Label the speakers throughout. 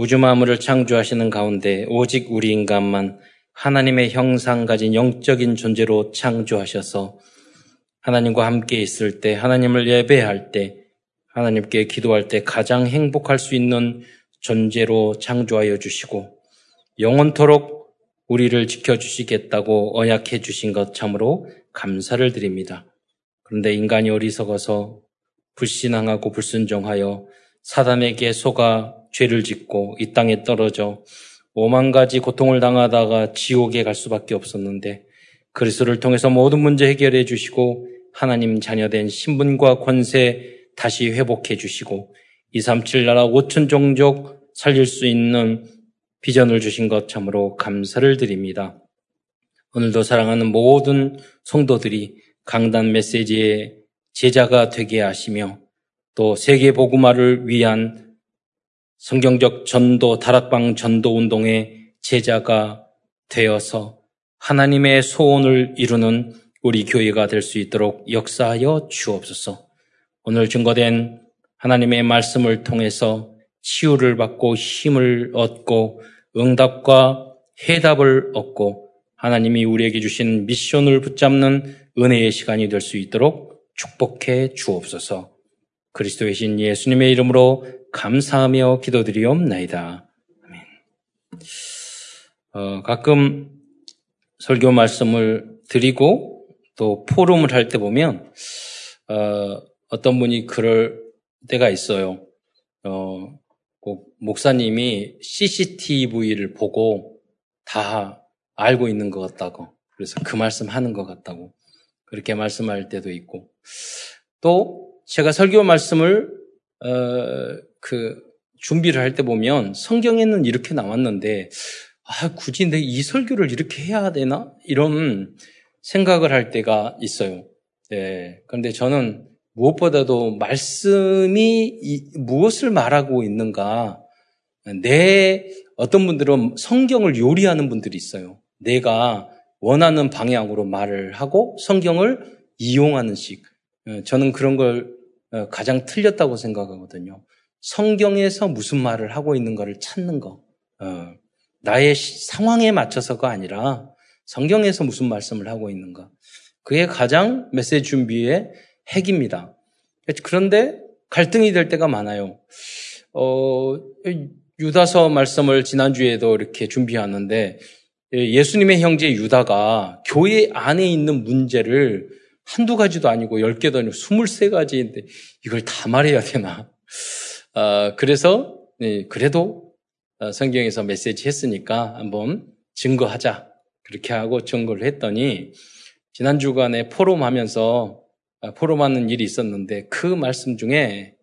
Speaker 1: 우주 만물을 창조하시는 가운데 오직 우리 인간만 하나님의 형상 가진 영적인 존재로 창조하셔서 하나님과 함께 있을 때, 하나님을 예배할 때, 하나님께 기도할 때 가장 행복할 수 있는 존재로 창조하여 주시고 영원토록 우리를 지켜주시겠다고 언약해 주신 것 참으로 감사를 드립니다. 그런데 인간이 어리석어서 불신앙하고 불순종하여 사단에게 속아 죄를 짓고 이 땅에 떨어져 오만 가지 고통을 당하다가 지옥에 갈 수밖에 없었는데 그리스도를 통해서 모든 문제 해결해 주시고 하나님 자녀된 신분과 권세 다시 회복해 주시고 237 나라 5천 종족 살릴 수 있는 비전을 주신 것 참으로 감사를 드립니다. 오늘도 사랑하는 모든 성도들이 강단 메시지의 제자가 되게 하시며 또 세계 복음화를 위한 성경적 전도 다락방 전도 운동의 제자가 되어서 하나님의 소원을 이루는 우리 교회가 될 수 있도록 역사하여 주옵소서. 오늘 증거된 하나님의 말씀을 통해서 치유를 받고 힘을 얻고 응답과 해답을 얻고 하나님이 우리에게 주신 미션을 붙잡는 은혜의 시간이 될 수 있도록 축복해 주옵소서. 그리스도의 신 예수님의 이름으로 감사하며 기도드리옵나이다. 아멘. 어, 가끔 설교 말씀을 드리고 또 포럼을 할 때 보면 어, 어떤 분이 그럴 때가 있어요. 어, 꼭 목사님이 CCTV를 보고 다 알고 있는 것 같다고. 그래서 그 말씀 하는 것 같다고. 그렇게 말씀할 때도 있고. 또 제가 설교 말씀을 어, 그 준비를 할 때 보면 성경에는 이렇게 나왔는데 아, 굳이 내 이 설교를 이렇게 해야 되나? 이런 생각을 할 때가 있어요. 네. 그런데 저는 무엇보다도 말씀이 이, 무엇을 말하고 있는가. 내 어떤 분들은 성경을 요리하는 분들이 있어요. 내가 원하는 방향으로 말을 하고 성경을 이용하는 식. 어, 저는 그런 걸 어, 가장 틀렸다고 생각하거든요. 성경에서 무슨 말을 하고 있는가를 찾는 거. 어, 나의 상황에 맞춰서가 아니라 성경에서 무슨 말씀을 하고 있는가. 그게 가장 메시지 준비의 핵입니다. 그런데 갈등이 될 때가 많아요. 어, 유다서 말씀을 지난주에도 이렇게 준비하는데 예수님의 형제 유다가 교회 안에 있는 문제를 한두 가지도 아니고 열 개도 아니고 스물세 가지인데 이걸 다 말해야 되나. 어, 그래서, 네, 그래도 어, 성경에서 메시지 했으니까 한번 증거하자. 그렇게 하고 증거를 했더니 지난 주간에 포럼 하면서 아, 포럼 하는 일이 있었는데 그 말씀 중에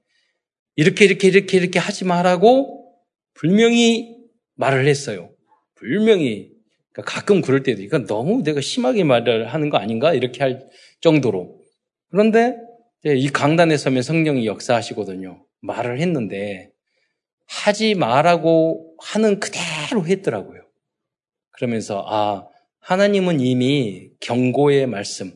Speaker 1: 이렇게 이렇게 이렇게 이렇게 하지 말라고 분명히 말을 했어요. 분명히 그러니까 가끔 그럴 때도 이건 너무 내가 심하게 말을 하는 거 아닌가 이렇게 할 정도로 그런데 이 강단에 서면 성령이 역사하시거든요. 말을 했는데 하지 말라고 하는 그대로 했더라고요. 그러면서 아 하나님은 이미 경고의 말씀,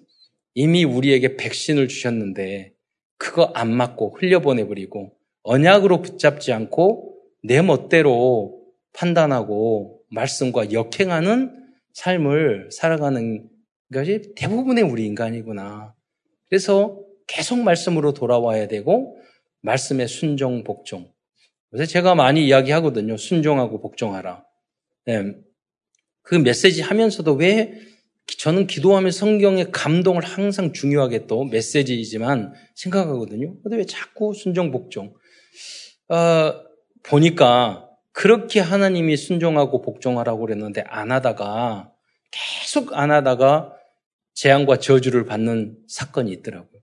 Speaker 1: 이미 우리에게 백신을 주셨는데 그거 안 맞고 흘려보내버리고 언약으로 붙잡지 않고 내 멋대로 판단하고 말씀과 역행하는 삶을 살아가는 것이 대부분의 우리 인간이구나. 그래서 계속 말씀으로 돌아와야 되고 말씀의 순종, 복종. 그래서 제가 많이 이야기하거든요. 순종하고 복종하라. 네. 그 메시지 하면서도 왜 저는 기도하면 성경의 감동을 항상 중요하게 또 메시지이지만 생각하거든요. 근데 왜 자꾸 순종, 복종? 어, 보니까 그렇게 하나님이 순종하고 복종하라고 그랬는데 안 하다가 계속 안 하다가 재앙과 저주를 받는 사건이 있더라고요.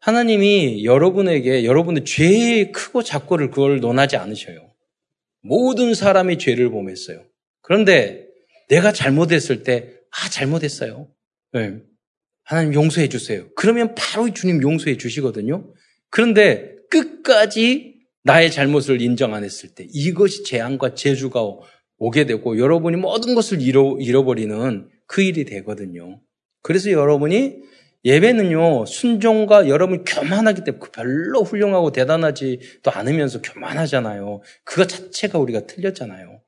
Speaker 1: 하나님이 여러분에게 여러분의 죄의 크고 작고를 그걸 논하지 않으셔요. 모든 사람이 죄를 범했어요. 그런데 내가 잘못했을 때, 아, 잘못했어요. 네. 하나님 용서해 주세요. 그러면 바로 주님 용서해 주시거든요. 그런데 끝까지 나의 잘못을 인정 안 했을 때 이것이 재앙과 재주가 오게 되고 여러분이 모든 것을 잃어, 잃어버리는 그 일이 되거든요. 그래서 여러분이 예배는요, 순종과 여러분 교만하기 때문에 그 별로 훌륭하고 대단하지도 않으면서 교만하잖아요. 그거 자체가 우리가 틀렸잖아요.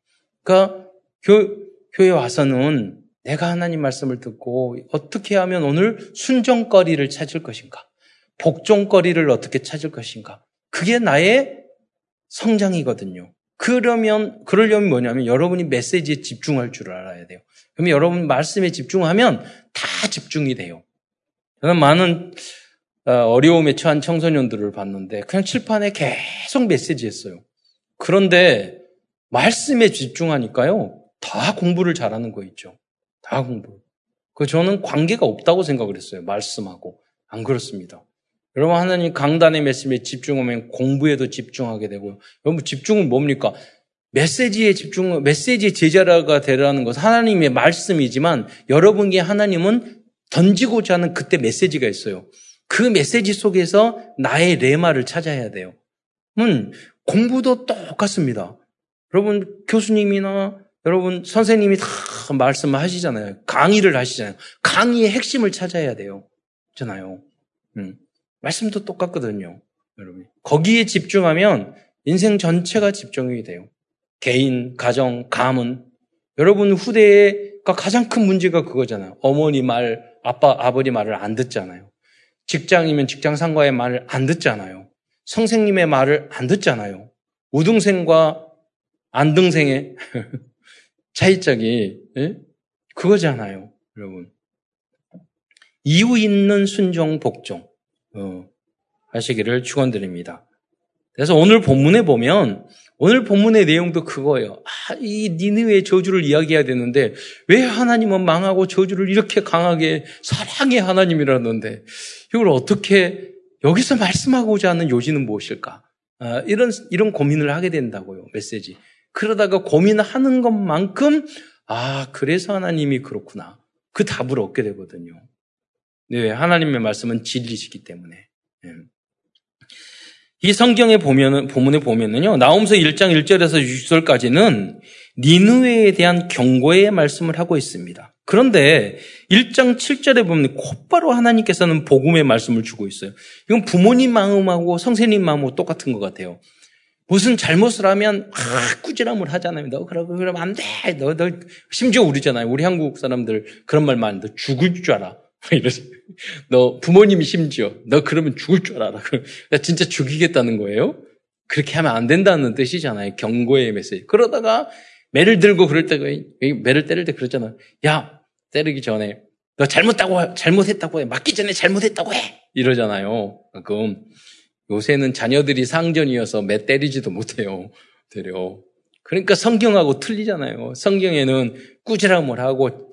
Speaker 1: 그러니까 교, 교회 와서는 내가 하나님 말씀을 듣고 어떻게 하면 오늘 순종거리를 찾을 것인가? 복종거리를 어떻게 찾을 것인가? 그게 나의 성장이거든요. 그러면, 그러려면 뭐냐면 여러분이 메시지에 집중할 줄 알아야 돼요. 그러면 여러분 말씀에 집중하면 다 집중이 돼요. 저는 많은 어, 어려움에 처한 청소년들을 봤는데 그냥 칠판에 계속 메시지 했어요. 그런데 말씀에 집중하니까요. 다 공부를 잘하는 거 있죠. 다 공부. 그 저는 관계가 없다고 생각을 했어요. 말씀하고. 안 그렇습니다. 여러분 하나님 강단의 말씀에 집중하면 공부에도 집중하게 되고요. 여러분 집중은 뭡니까? 메시지에 집중, 메시지 제자라가 되라는 것은 하나님의 말씀이지만 여러분께 하나님은 던지고자 하는 그때 메시지가 있어요. 그 메시지 속에서 나의 레마를 찾아야 돼요. 음, 공부도 똑같습니다. 여러분 교수님이나 여러분 선생님이 다 말씀을 하시잖아요. 강의를 하시잖아요. 강의의 핵심을 찾아야 돼요. 있잖아요. 음, 말씀도 똑같거든요. 여러분 거기에 집중하면 인생 전체가 집중이 돼요. 개인, 가정, 가문. 여러분 후대가 가장 큰 문제가 그거잖아요. 어머니 말, 아빠, 아버지 말을 안 듣잖아요. 직장이면 직장 상과의 말을 안 듣잖아요. 선생님의 말을 안 듣잖아요. 우등생과 안등생의 차이점이 예? 그거잖아요, 여러분. 이유 있는 순종 복종 어, 하시기를 축원드립니다. 그래서 오늘 본문에 보면 오늘 본문의 내용도 그거예요. 아, 이 니느웨의 저주를 이야기해야 되는데 왜 하나님은 망하고 저주를 이렇게 강하게 사랑의 하나님이라는데 이걸 어떻게 여기서 말씀하고자 하는 요지는 무엇일까? 아, 이런 이런 고민을 하게 된다고요. 메시지. 그러다가 고민하는 것만큼 아 그래서 하나님이 그렇구나. 그 답을 얻게 되거든요. 네, 하나님의 말씀은 진리시기 때문에. 네. 이 성경에 보면은, 본문에 보면은요, 나옴서 1장 1절에서 6절까지는 니누웨에 대한 경고의 말씀을 하고 있습니다. 그런데 1장 7절에 보면 곧바로 하나님께서는 복음의 말씀을 주고 있어요. 이건 부모님 마음하고 성세님 마음하고 똑같은 것 같아요. 무슨 잘못을 하면 아, 꾸지람을 하잖아요. 너 그러고 그러면 안 돼. 너, 너 심지어 우리잖아요. 우리 한국 사람들 그런 말 많은데 죽을 줄 알아. 이러지. 너 부모님이 심지어 너 그러면 죽을 줄 알아. 나 진짜 죽이겠다는 거예요. 그렇게 하면 안 된다는 뜻이잖아요. 경고의 메시지. 그러다가 매를 들고 그럴 때 매를 때릴 때 그랬잖아. 야 때리기 전에 너 잘못했다고 잘못했다고 해. 맞기 전에 잘못했다고 해. 이러잖아요. 그럼 요새는 자녀들이 상전이어서 매 때리지도 못해요. 되려. 그러니까 성경하고 틀리잖아요. 성경에는 꾸지람을 하고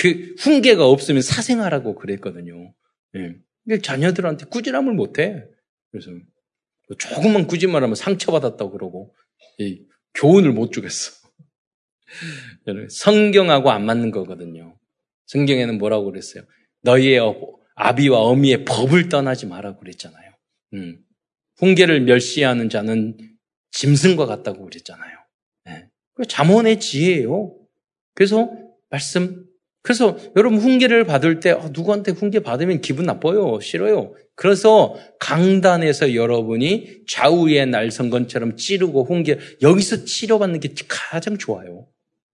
Speaker 1: 그 훈계가 없으면 사생하라고 그랬거든요. 예. 자녀들한테 꾸지람을 못해. 그래서 조금만 꾸지말하면 상처받았다고 그러고 이 교훈을 못 주겠어. 성경하고 안 맞는 거거든요. 성경에는 뭐라고 그랬어요? 너희의 아비와 어미의 법을 떠나지 말라고 그랬잖아요. 음. 훈계를 멸시하는 자는 짐승과 같다고 그랬잖아요. 네. 잠언의 지혜예요. 그래서 말씀 그래서 여러분 훈계를 받을 때 어, 누구한테 훈계 받으면 기분 나빠요. 싫어요. 그래서 강단에서 여러분이 좌우의 날선건처럼 찌르고 훈계 여기서 치료받는 게 가장 좋아요.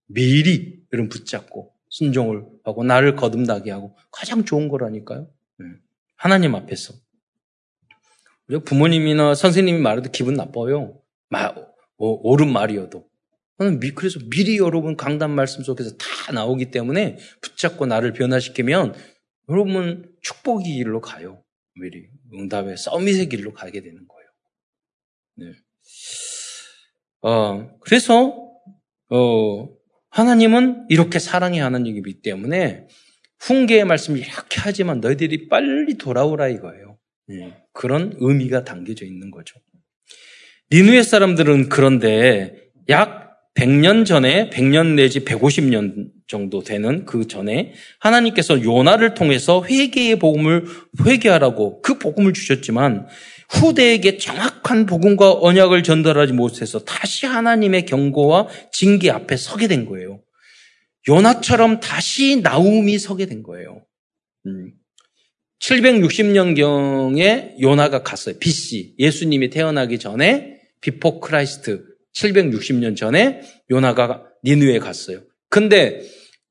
Speaker 1: 미리 여러분 붙잡고 순종을 하고 나를 거듭나게 하고 가장 좋은 거라니까요. 네. 하나님 앞에서 부모님이나 선생님이 말해도 기분 나빠요. 마, 옳은 말이어도. 그래서 미리 여러분 강단 말씀 속에서 다 나오기 때문에 붙잡고 나를 변화시키면 여러분 축복의 길로 가요. 미리 응답의 서밋의 길로 가게 되는 거예요. 네. 어, 그래서 어, 하나님은 이렇게 사랑의 하나님이기 때문에 훈계의 말씀을 이렇게 하지만 너희들이 빨리 돌아오라 이거예요. 네. 그런 의미가 담겨져 있는 거죠. 니누의 사람들은 그런데 약 100년 전에 100년 내지 150년 정도 되는 그 전에 하나님께서 요나를 통해서 회개의 복음을 회개하라고 그 복음을 주셨지만 후대에게 정확한 복음과 언약을 전달하지 못해서 다시 하나님의 경고와 징계 앞에 서게 된 거예요. 요나처럼 다시 나움이 서게 된 거예요. 음. 760년경에 요나가 갔어요. BC. 예수님이 태어나기 전에 Before Christ 760년 전에 요나가 니느웨 갔어요. 근데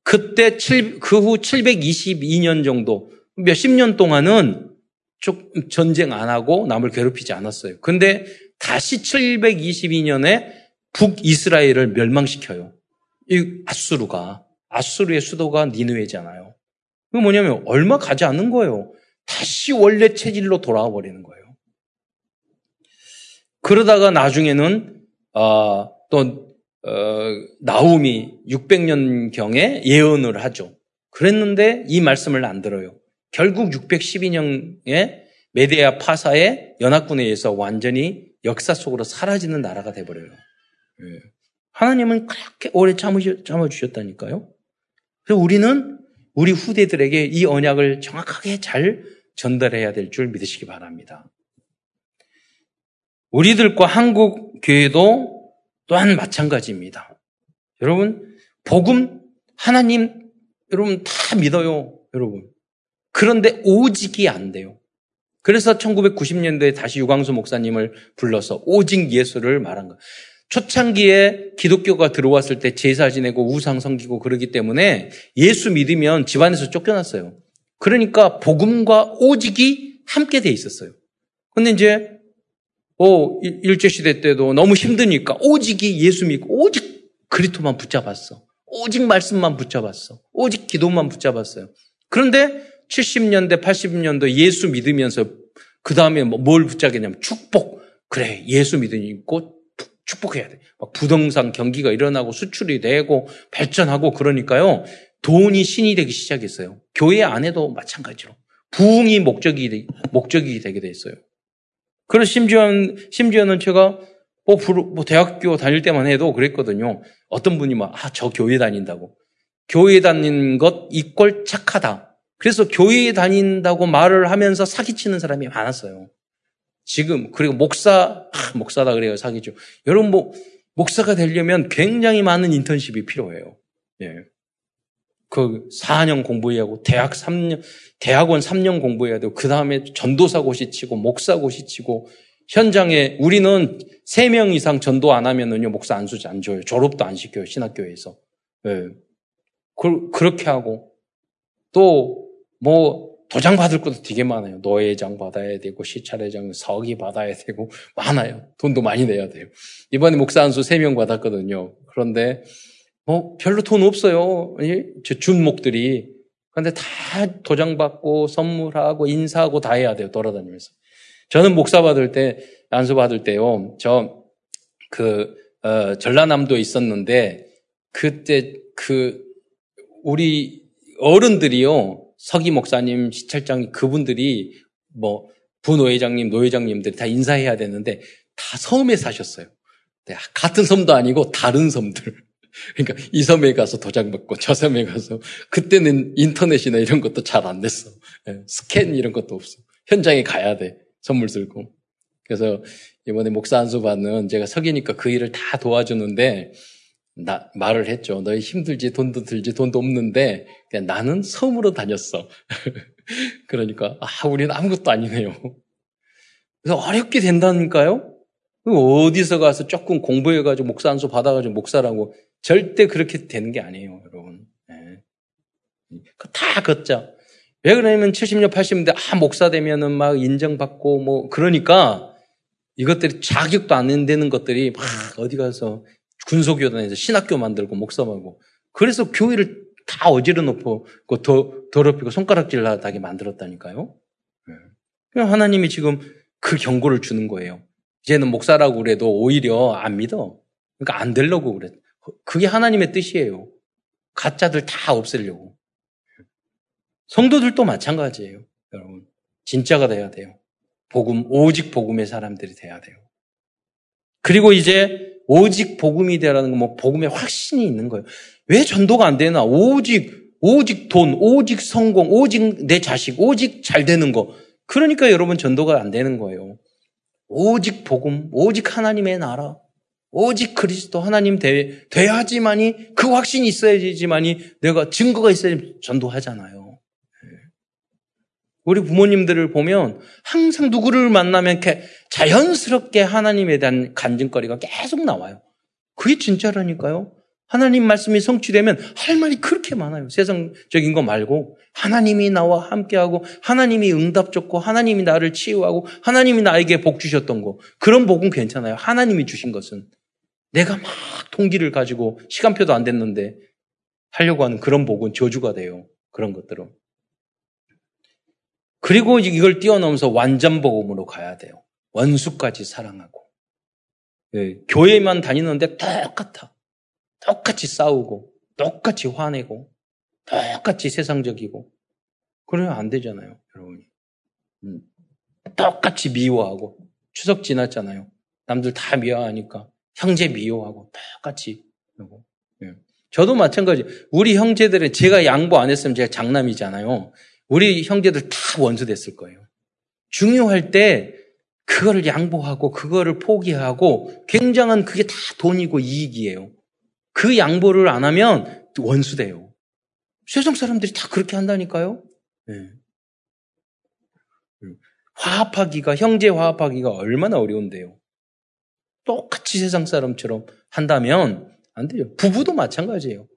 Speaker 1: 그때 그 후 722년 정도 몇십 년 동안은 좀 전쟁 안 하고 남을 괴롭히지 않았어요. 근데 다시 722년에 북이스라엘을 멸망시켜요. 이 아수르가 아수르의 수도가 니누에잖아요. 그 뭐냐면 얼마 가지 않는 거예요. 다시 원래 체질로 돌아와 버리는 거예요. 그러다가 나중에는 어, 또 어, 나움이 600년 경에 예언을 하죠. 그랬는데 이 말씀을 안 들어요. 결국 612년에 메데아 파사의 연합군에 의해서 완전히 역사 속으로 사라지는 나라가 돼버려요. 예. 하나님은 그렇게 오래 참아주셨다니까요. 그래서 우리는 우리 후대들에게 이 언약을 정확하게 잘 전달해야 될 줄 믿으시기 바랍니다. 우리들과 한국 교회도 또한 마찬가지입니다. 여러분, 복음, 하나님, 여러분 다 믿어요. 여러분. 그런데 오직이 안 돼요. 그래서 1990년대에 다시 유광수 목사님을 불러서 오직 예수를 말한 거예요. 초창기에 기독교가 들어왔을 때 제사 지내고 우상 섬기고 그러기 때문에 예수 믿으면 집안에서 쫓겨났어요. 그러니까 복음과 오직이 함께 돼 있었어요. 근데 이제 어, 일제시대 때도 너무 힘드니까 오직이 예수 믿고 오직 그리토만 붙잡았어. 오직 말씀만 붙잡았어. 오직 기도만 붙잡았어요. 그런데 70년대, 80년대 예수 믿으면서 그 다음에 뭐뭘 붙잡겠냐면 축복. 그래, 예수 믿으니까 축복해야 돼. 막 부동산 경기가 일어나고 수출이 되고 발전하고 그러니까요. 돈이 신이 되기 시작했어요. 교회 안에도 마찬가지로. 부흥이 목적이, 목적이 되게 됐어요. 그래서 심지어는, 심지어는 제가 뭐, 뭐, 대학교 다닐 때만 해도 그랬거든요. 어떤 분이 막, 아, 저 교회 다닌다고. 교회 다닌 것 이꼴 착하다. 그래서 교회 다닌다고 말을 하면서 사기치는 사람이 많았어요. 지금, 그리고 목사, 아, 목사다 그래요, 사기죠. 여러분, 뭐, 목사가 되려면 굉장히 많은 인턴십이 필요해요. 예. 그 4년 공부해야 하고 대학 3년 대학원 3년 공부해야 되고 그 다음에 전도사 고시 치고 목사 고시 치고 현장에 우리는 3명 이상 전도 안 하면은요 목사 안 수지 안 줘요. 졸업도 안 시켜요 신학교에서. 예. 그, 그렇게 하고 또 뭐 도장 받을 것도 되게 많아요. 노예장 받아야 되고 시찰회장 서기 받아야 되고 많아요. 돈도 많이 내야 돼요. 이번에 목사 한수 3명 받았거든요. 그런데 뭐 별로 돈 없어요. 저 준목들이. 그런데 다 도장 받고 선물하고 인사하고 다 해야 돼요. 돌아다니면서. 저는 목사 받을 때 안수 받을 때요. 저그 어, 전라남도에 있었는데 그때 그 우리 어른들이요. 서기 목사님, 시찰장 그분들이 뭐 부노회장님, 노회장님들이 다 인사해야 되는데 다 섬에 사셨어요. 네, 같은 섬도 아니고 다른 섬들. 그러니까 이 섬에 가서 도장 받고 저 섬에 가서 그때는 인터넷이나 이런 것도 잘 안 됐어. 예, 스캔 이런 것도 없어. 현장에 가야 돼. 선물 들고. 그래서 이번에 목사 안수 받는 제가 석이니까 그 일을 다 도와주는데 나 말을 했죠. 너희 힘들지 돈도 들지 돈도 없는데 그냥 나는 섬으로 다녔어. 그러니까 아 우리는 아무것도 아니네요. 그래서 어렵게 된다니까요. 어디서 가서 조금 공부해가지고 목사 안수 받아가지고 목사라고 절대 그렇게 되는 게 아니에요, 여러분. 네. 다 걷자. 왜 그러냐면 70년, 80년대, 아, 목사 되면은 막 인정받고 뭐, 그러니까 이것들이 자격도 안 되는 것들이 막 어디 가서 군소교단에서 신학교 만들고 목사 말고 그래서 교회를 다 어지러 놓고 더, 더럽히고 손가락질 나게 만들었다니까요. 네. 하나님이 지금 그 경고를 주는 거예요. 이제는 목사라고 그래도 오히려 안 믿어. 그러니까 안 되려고 그래. 그게 하나님의 뜻이에요. 가짜들 다 없애려고. 성도들도 마찬가지예요. 여러분. 진짜가 돼야 돼요. 복음, 오직 복음의 사람들이 돼야 돼요. 그리고 이제 오직 복음이 되라는 건 뭐 복음의 확신이 있는 거예요. 왜 전도가 안 되나? 오직, 오직 돈, 오직 성공, 오직 내 자식, 오직 잘 되는 거. 그러니까 여러분 전도가 안 되는 거예요. 오직 복음, 오직 하나님의 나라. 오직 그리스도 하나님 돼, 돼야지만이 그 확신이 있어야지만이 내가 증거가 있어야 전도하잖아요. 예. 우리 부모님들을 보면 항상 누구를 만나면 자연스럽게 하나님에 대한 간증거리가 계속 나와요. 그게 진짜라니까요. 하나님 말씀이 성취되면 할 말이 그렇게 많아요. 세상적인 거 말고 하나님이 나와 함께하고 하나님이 응답 줬고 하나님이 나를 치유하고 하나님이 나에게 복 주셨던 거 그런 복은 괜찮아요. 하나님이 주신 것은 내가 막 통기를 가지고 시간표도 안 됐는데 하려고 하는 그런 복은 저주가 돼요. 그런 것들은. 그리고 이걸 뛰어넘어서 완전 복음으로 가야 돼요. 원수까지 사랑하고. 예, 교회만 다니는데 똑같아. 똑같이 싸우고, 똑같이 화내고, 똑같이 세상적이고. 그러면 안 되잖아요, 여러분이. 음. 똑같이 미워하고, 추석 지났잖아요. 남들 다 미워하니까, 형제 미워하고, 똑같이. 그러고. 예. 저도 마찬가지. 우리 형제들은 제가 양보 안 했으면 제가 장남이잖아요. 우리 형제들 다 원수 됐을 거예요. 중요할 때 그거를 양보하고 그거를 포기하고 굉장한 그게 다 돈이고 이익이에요. 그 양보를 안 하면 원수 돼요. 세상 사람들이 다 그렇게 한다니까요. 네. 화합하기가 형제 화합하기가 얼마나 어려운데요. 똑같이 세상 사람처럼 한다면 안 돼요. 부부도 마찬가지예요.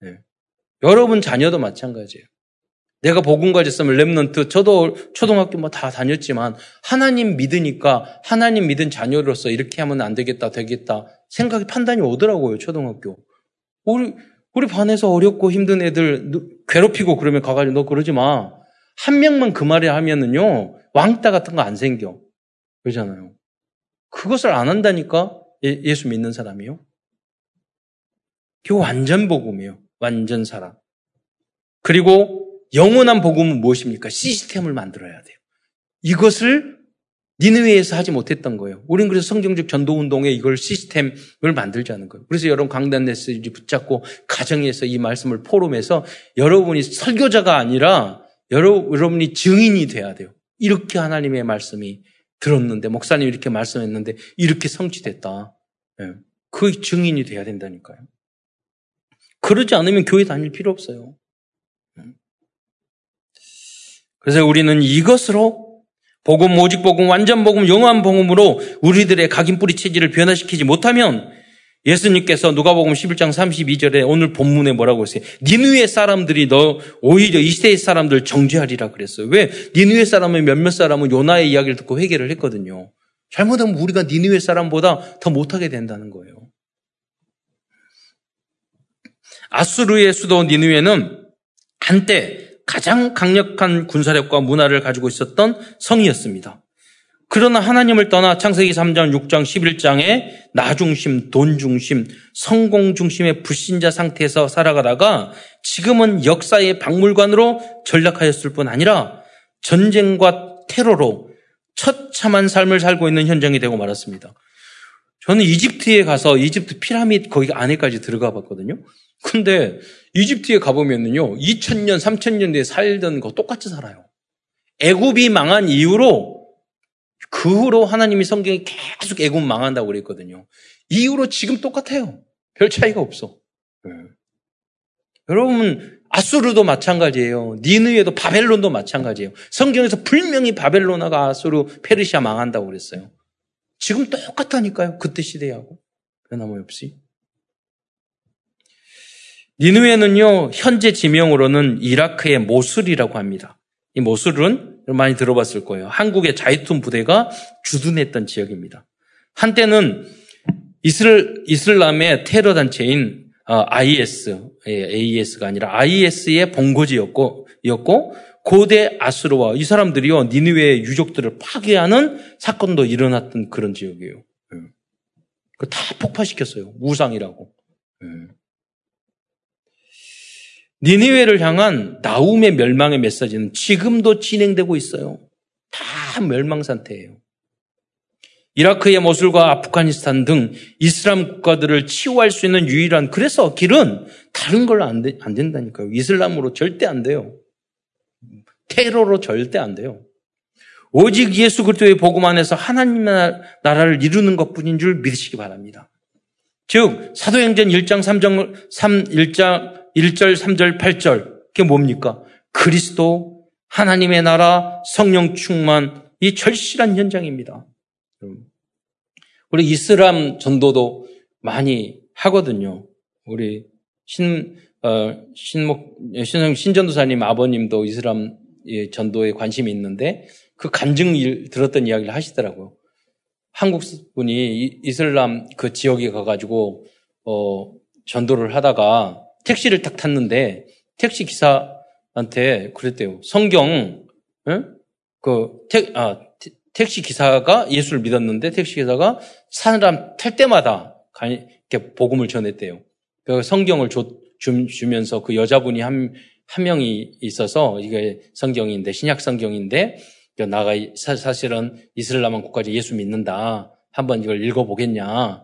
Speaker 1: 네. 여러분 자녀도 마찬가지예요. 내가 복음 가졌으면 랩런트 저도 초등학교 뭐다 다녔지만 하나님 믿으니까 하나님 믿은 자녀로서 이렇게 하면 안 되겠다 되겠다 생각이 판단이 오더라고요 초등학교 우리 우리 반에서 어렵고 힘든 애들 괴롭히고 그러면 가가지고 너 그러지 마. 한 명만 그 말을 하면은요 왕따 같은 거 안 생겨. 그러잖아요. 그것을 안 한다니까? 예, 수 믿는 사람이요? 그 완전 복음이에요. 완전 사람 그리고 영원한 복음은 무엇입니까? 시스템을 만들어야 돼요. 이것을 니느웨에서 하지 못했던 거예요. 우리는 그래서 성경적 전도 운동에 이걸 시스템을 만들자는 거예요. 그래서 여러분 강단 메시지 붙잡고 가정에서 이 말씀을 포럼해서 여러분이 설교자가 아니라 여러분이 증인이 돼야 돼요. 이렇게 하나님의 말씀이 들었는데 목사님 이렇게 말씀했는데 이렇게 성취됐다. 네. 그 증인이 돼야 된다니까요. 그러지 않으면 교회 다닐 필요 없어요. 그래서 우리는 이것으로 복음, 오직 복음, 완전 복음, 영원 복음으로 우리들의 각인 뿌리 체질을 변화시키지 못하면 예수님께서 누가복음 11장 32절에 오늘 본문에 뭐라고 했어요? 니누의 사람들이 너 오히려 이 시대의 사람들 정죄하리라 그랬어요. 왜? 니누의 사람은 몇몇 사람은 요나의 이야기를 듣고 회개를 했거든요. 잘못하면 우리가 니누의 사람보다 더 못하게 된다는 거예요. 아수르의 수도 니누에는 한때 가장 강력한 군사력과 문화를 가지고 있었던 성이었습니다. 그러나 하나님을 떠나 창세기 3장, 6장, 11장에 나중심, 돈중심, 성공중심의 불신자 상태에서 살아가다가 지금은 역사의 박물관으로 전락하였을 뿐 아니라 전쟁과 테러로 처참한 삶을 살고 있는 현장이 되고 말았습니다. 저는 이집트에 가서 이집트 피라미드 거기 안에까지 들어가 봤거든요. 근데 이집트에 가보면요. 2000년, 3000년 대에 살던 거 똑같이 살아요. 애굽이 망한 이후로 그 후로 하나님이 성경에 계속 애굽 망한다고 그랬거든요. 이후로 지금 똑같아요. 별 차이가 없어. 네. 여러분 아수르도 마찬가지예요. 니느에도 바벨론도 마찬가지예요. 성경에서 분명히 바벨론하고 아수르, 페르시아 망한다고 그랬어요. 지금 똑같다니까요. 그때 시대하고 변함없이. 니누에는요, 현재 지명으로는 이라크의 모술이라고 합니다. 이 모술은 많이 들어봤을 거예요. 한국의 자이툰 부대가 주둔했던 지역입니다. 한때는 이슬, 이슬람의 테러 단체인 IS, 어, AS가 아니라 IS의 본거지였고, 였고, 고대 아수르와 이 사람들이요, 니누의 유족들을 파괴하는 사건도 일어났던 그런 지역이에요. 예. 그다 폭파시켰어요. 우상이라고. 예. 니니웨를 향한 나움의 멸망의 메시지는 지금도 진행되고 있어요. 다 멸망 상태예요. 이라크의 모술과 아프가니스탄 등 이슬람 국가들을 치유할 수 있는 유일한 그래서 길은 다른 걸로 안, 안 된다니까요. 이슬람으로 절대 안 돼요. 테러로 절대 안 돼요. 오직 예수 그리스도의 복음 안에서 하나님 나라를 이루는 것뿐인 줄 믿으시기 바랍니다. 즉 사도행전 1장 3장 3 1장 1절, 3절, 8절. 그게 뭡니까? 그리스도 하나님의 나라, 성령 충만, 이 절실한 현장입니다. 우리 이슬람 전도도 많이 하거든요. 우리 신, 어, 신목, 신성, 신전도사님 아버님도 이슬람 전도에 관심이 있는데 그 간증 일, 들었던 이야기를 하시더라고요. 한국 분이 이슬람 그 지역에 가가지고, 어, 전도를 하다가 택시를 딱 탔는데 택시 기사한테 그랬대요. 성경, 응? 그, 택, 아, 택시 기사가 예수를 믿었는데 택시 기사가 사람 탈 때마다 이렇게 복음을 전했대요. 그 성경을 줘, 주, 면서 그 여자분이 한, 한 명이 있어서 이게 성경인데 신약 성경인데 나가 사실은 이슬람 국가지 예수 믿는다. 한번 이걸 읽어보겠냐.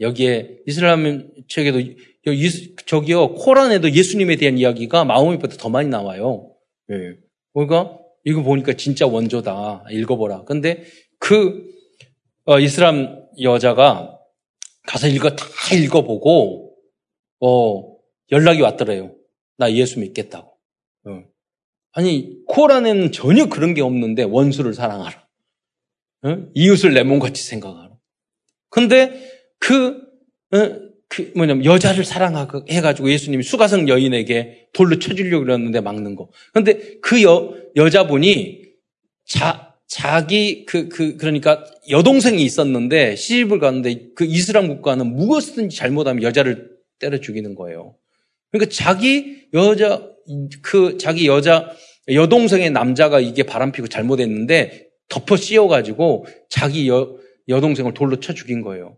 Speaker 1: 여기에 이슬람 책에도 저기요 코란에도 예수님에 대한 이야기가 마음이보다 더 많이 나와요. 예. 그러니까 이거 보니까 진짜 원조다. 읽어보라. 근데 그 어, 이슬람 여자가 가서 읽어 다 읽어보고 어, 연락이 왔더래요. 나 예수 믿겠다고. 어. 아니 코란에는 전혀 그런 게 없는데 원수를 사랑하라. 어? 이웃을 내 몸같이 생각하라. 근데 그, 어, 그 뭐냐면 여자를 사랑하고 해가지고 예수님이 수가성 여인에게 돌로 쳐주려고 그랬는데 막는 거. 근데 그 여, 여자분이 자, 자기 그, 그, 그러니까 여동생이 있었는데 시집을 갔는데 그 이슬람 국가는 무엇이든지 잘못하면 여자를 때려 죽이는 거예요. 그러니까 자기 여자, 그 자기 여자, 여동생의 남자가 이게 바람 피고 잘못했는데 덮어 씌워가지고 자기 여, 여동생을 돌로 쳐 죽인 거예요.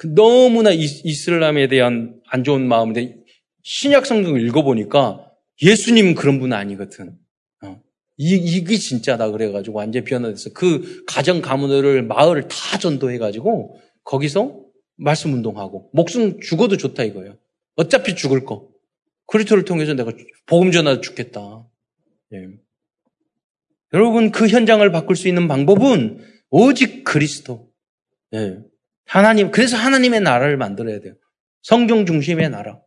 Speaker 1: 그 너무나 이슬람에 대한 안 좋은 마음인데 신약 성경을 읽어보니까 예수님은 그런 분 아니거든. 어. 이, 이게 진짜다 그래가지고 완전 변화됐어. 그 가정 가문을 마을을 다 전도해가지고 거기서 말씀 운동하고 목숨 죽어도 좋다 이거예요. 어차피 죽을 거. 그리스도를 통해서 내가 복음 전하도 죽겠다. 예. 여러분 그 현장을 바꿀 수 있는 방법은 오직 그리스도. 예. 하나님 그래서 하나님의 나라를 만들어야 돼요. 성경 중심의 나라.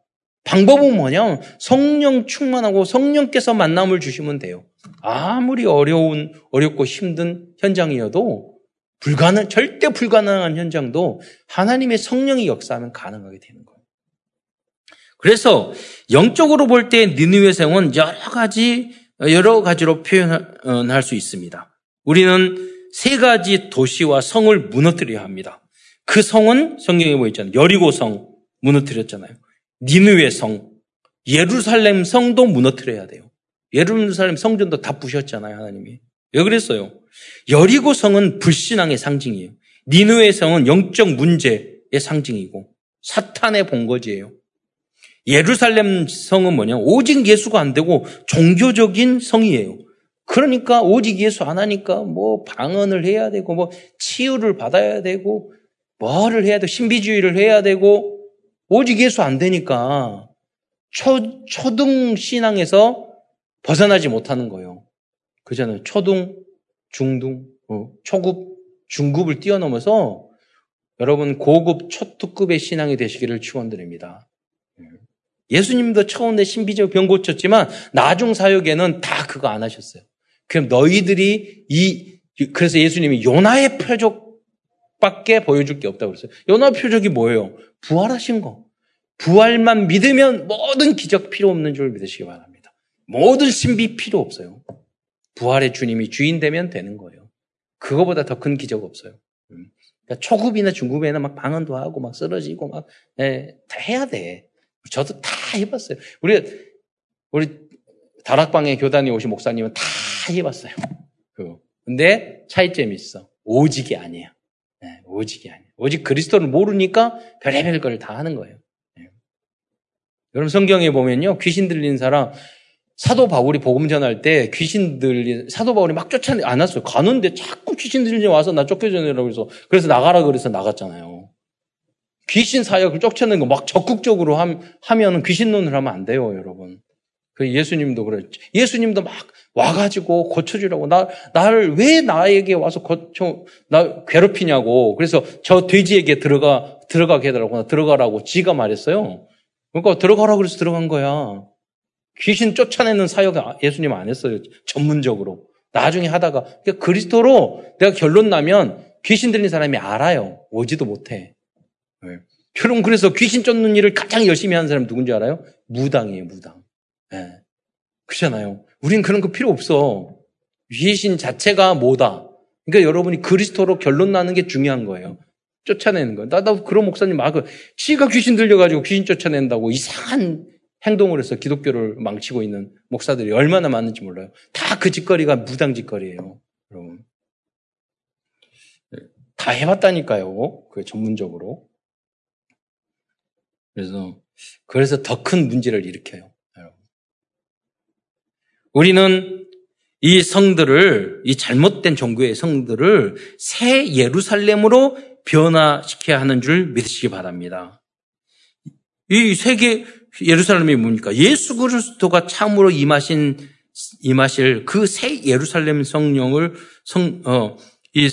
Speaker 1: 방법은 뭐냐? 성령 충만하고 성령께서 만남을 주시면 돼요. 아무리 어려운 어렵고 힘든 현장이어도 불가능 절대 불가능한 현장도 하나님의 성령이 역사하면 가능하게 되는 거예요. 그래서 영적으로 볼 때 니느웨 성은 여러 가지 여러 가지로 표현할 수 있습니다. 우리는 세 가지 도시와 성을 무너뜨려야 합니다. 그 성은 성경에 뭐 있잖아요. 여리고 성 무너뜨렸잖아요. 니느웨 성, 예루살렘 성도 무너뜨려야 돼요. 예루살렘 성전도 다 부셨잖아요, 하나님이. 왜 그랬어요? 여리고 성은 불신앙의 상징이에요. 니느웨 성은 영적 문제의 상징이고 사탄의 본거지예요. 예루살렘 성은 뭐냐? 오직 예수가 안 되고 종교적인 성이에요. 그러니까 오직 예수 안 하니까 뭐 방언을 해야 되고 뭐 치유를 받아야 되고 뭐를 해야 되고 신비주의를 해야 되고 오직 예수 안 되니까 초, 초등 신앙에서 벗어나지 못하는 거예요. 그잖아요. 초등, 중등, 어, 초급, 중급을 뛰어넘어서 여러분 고급 초특급의 신앙이 되시기를 축원드립니다. 예수님도 처음에 신비적 병 고쳤지만 나중 사역에는 다 그거 안 하셨어요. 그럼 너희들이 이 그래서 예수님이 요나의 표적 밖에 보여줄 게 없다고 그랬어요. 요나 표적이 뭐예요? 부활하신 거. 부활만 믿으면 모든 기적 필요 없는 줄 믿으시기 바랍니다. 모든 신비 필요 없어요. 부활의 주님이 주인 되면 되는 거예요. 그거보다 더 큰 기적 없어요. 음. 그러니까 초급이나 중급에는 막 방언도 하고 막 쓰러지고 막, 예, 다 해야 돼. 저도 다 해봤어요. 우리, 우리 다락방에 교단에 오신 목사님은 다 해봤어요. 그 근데 차이점이 있어. 오직이. 네, 오직이 아니에요. 오직 그리스도를 모르니까 별의별 걸 다 하는 거예요. 네. 여러분 성경에 보면요. 귀신 들린 사람 사도 바울이 복음 전할 때 귀신 들린 사도 바울이 막 쫓아 안 왔어요. 가는데 자꾸 귀신 들린 와서 나 쫓겨져내라고 해서 그래서 나가라 그래서 나갔잖아요. 귀신 사역을 쫓아내는 거 막 적극적으로 함, 하면 귀신론을 하면 안 돼요, 여러분. 그 예수님도 그랬죠. 예수님도 막 와가지고 고쳐주라고. 나, 나를 왜 나에게 와서 고쳐, 나 괴롭히냐고. 그래서 저 돼지에게 들어가, 들어가게 해달라고. 들어가라고 지가 말했어요. 그러니까 들어가라 그래서 들어간 거야. 귀신 쫓아내는 사역 예수님 안 했어요. 전문적으로. 나중에 하다가 그러니까 그리스도로 내가 결론 나면 귀신 들린 사람이 알아요. 오지도 못해. 네. 여러분 그래서 귀신 쫓는 일을 가장 열심히 하는 사람이 누군지 알아요? 무당이에요, 무당. 네. 그렇잖아요. 우린 그런 거 필요 없어. 귀신 자체가 뭐다. 그러니까 여러분이 그리스도로 결론 나는 게 중요한 거예요. 쫓아내는 거. 나도 그런 목사님 막, 지가 귀신 들려가지고 귀신 쫓아낸다고 이상한 행동을 해서 기독교를 망치고 있는 목사들이 얼마나 많은지 몰라요. 다 그 짓거리가 무당 짓거리예요. 여러분. 다 해봤다니까요. 그 전문적으로. 그래서, 그래서 더 큰 문제를 일으켜요. 우리는 이 성들을, 이 잘못된 종교의 성들을 새 예루살렘으로 변화시켜야 하는 줄 믿으시기 바랍니다. 이 세계 예루살렘이 뭡니까? 예수 그리스도가 참으로 임하신 임하실 그 새 예루살렘 성령을 성, 어, 이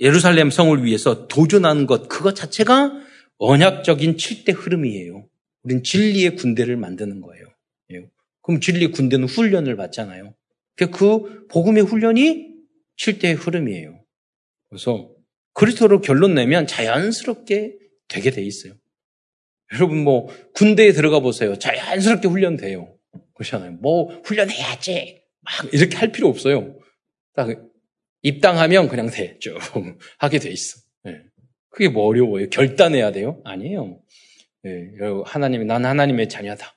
Speaker 1: 예루살렘 성을 위해서 도전하는 것, 그것 자체가 언약적인 7대 흐름이에요. 우린 진리의 군대를 만드는 거예요. 예. 그럼 진리의 군대는 훈련을 받잖아요. 그 복음의 훈련이 7대 흐름이에요. 그래서 그리스도로 결론 내면 자연스럽게 되게 돼 있어요. 여러분 뭐 군대에 들어가 보세요. 자연스럽게 훈련돼요. 그렇잖아요. 뭐 훈련해야지. 막 이렇게 할 필요 없어요. 딱 입당하면 그냥 돼. 쭉 하게 돼 있어. 네. 그게 뭐 어려워요. 결단해야 돼요? 아니에요. 네. 하나님이 난 하나님의 자녀다.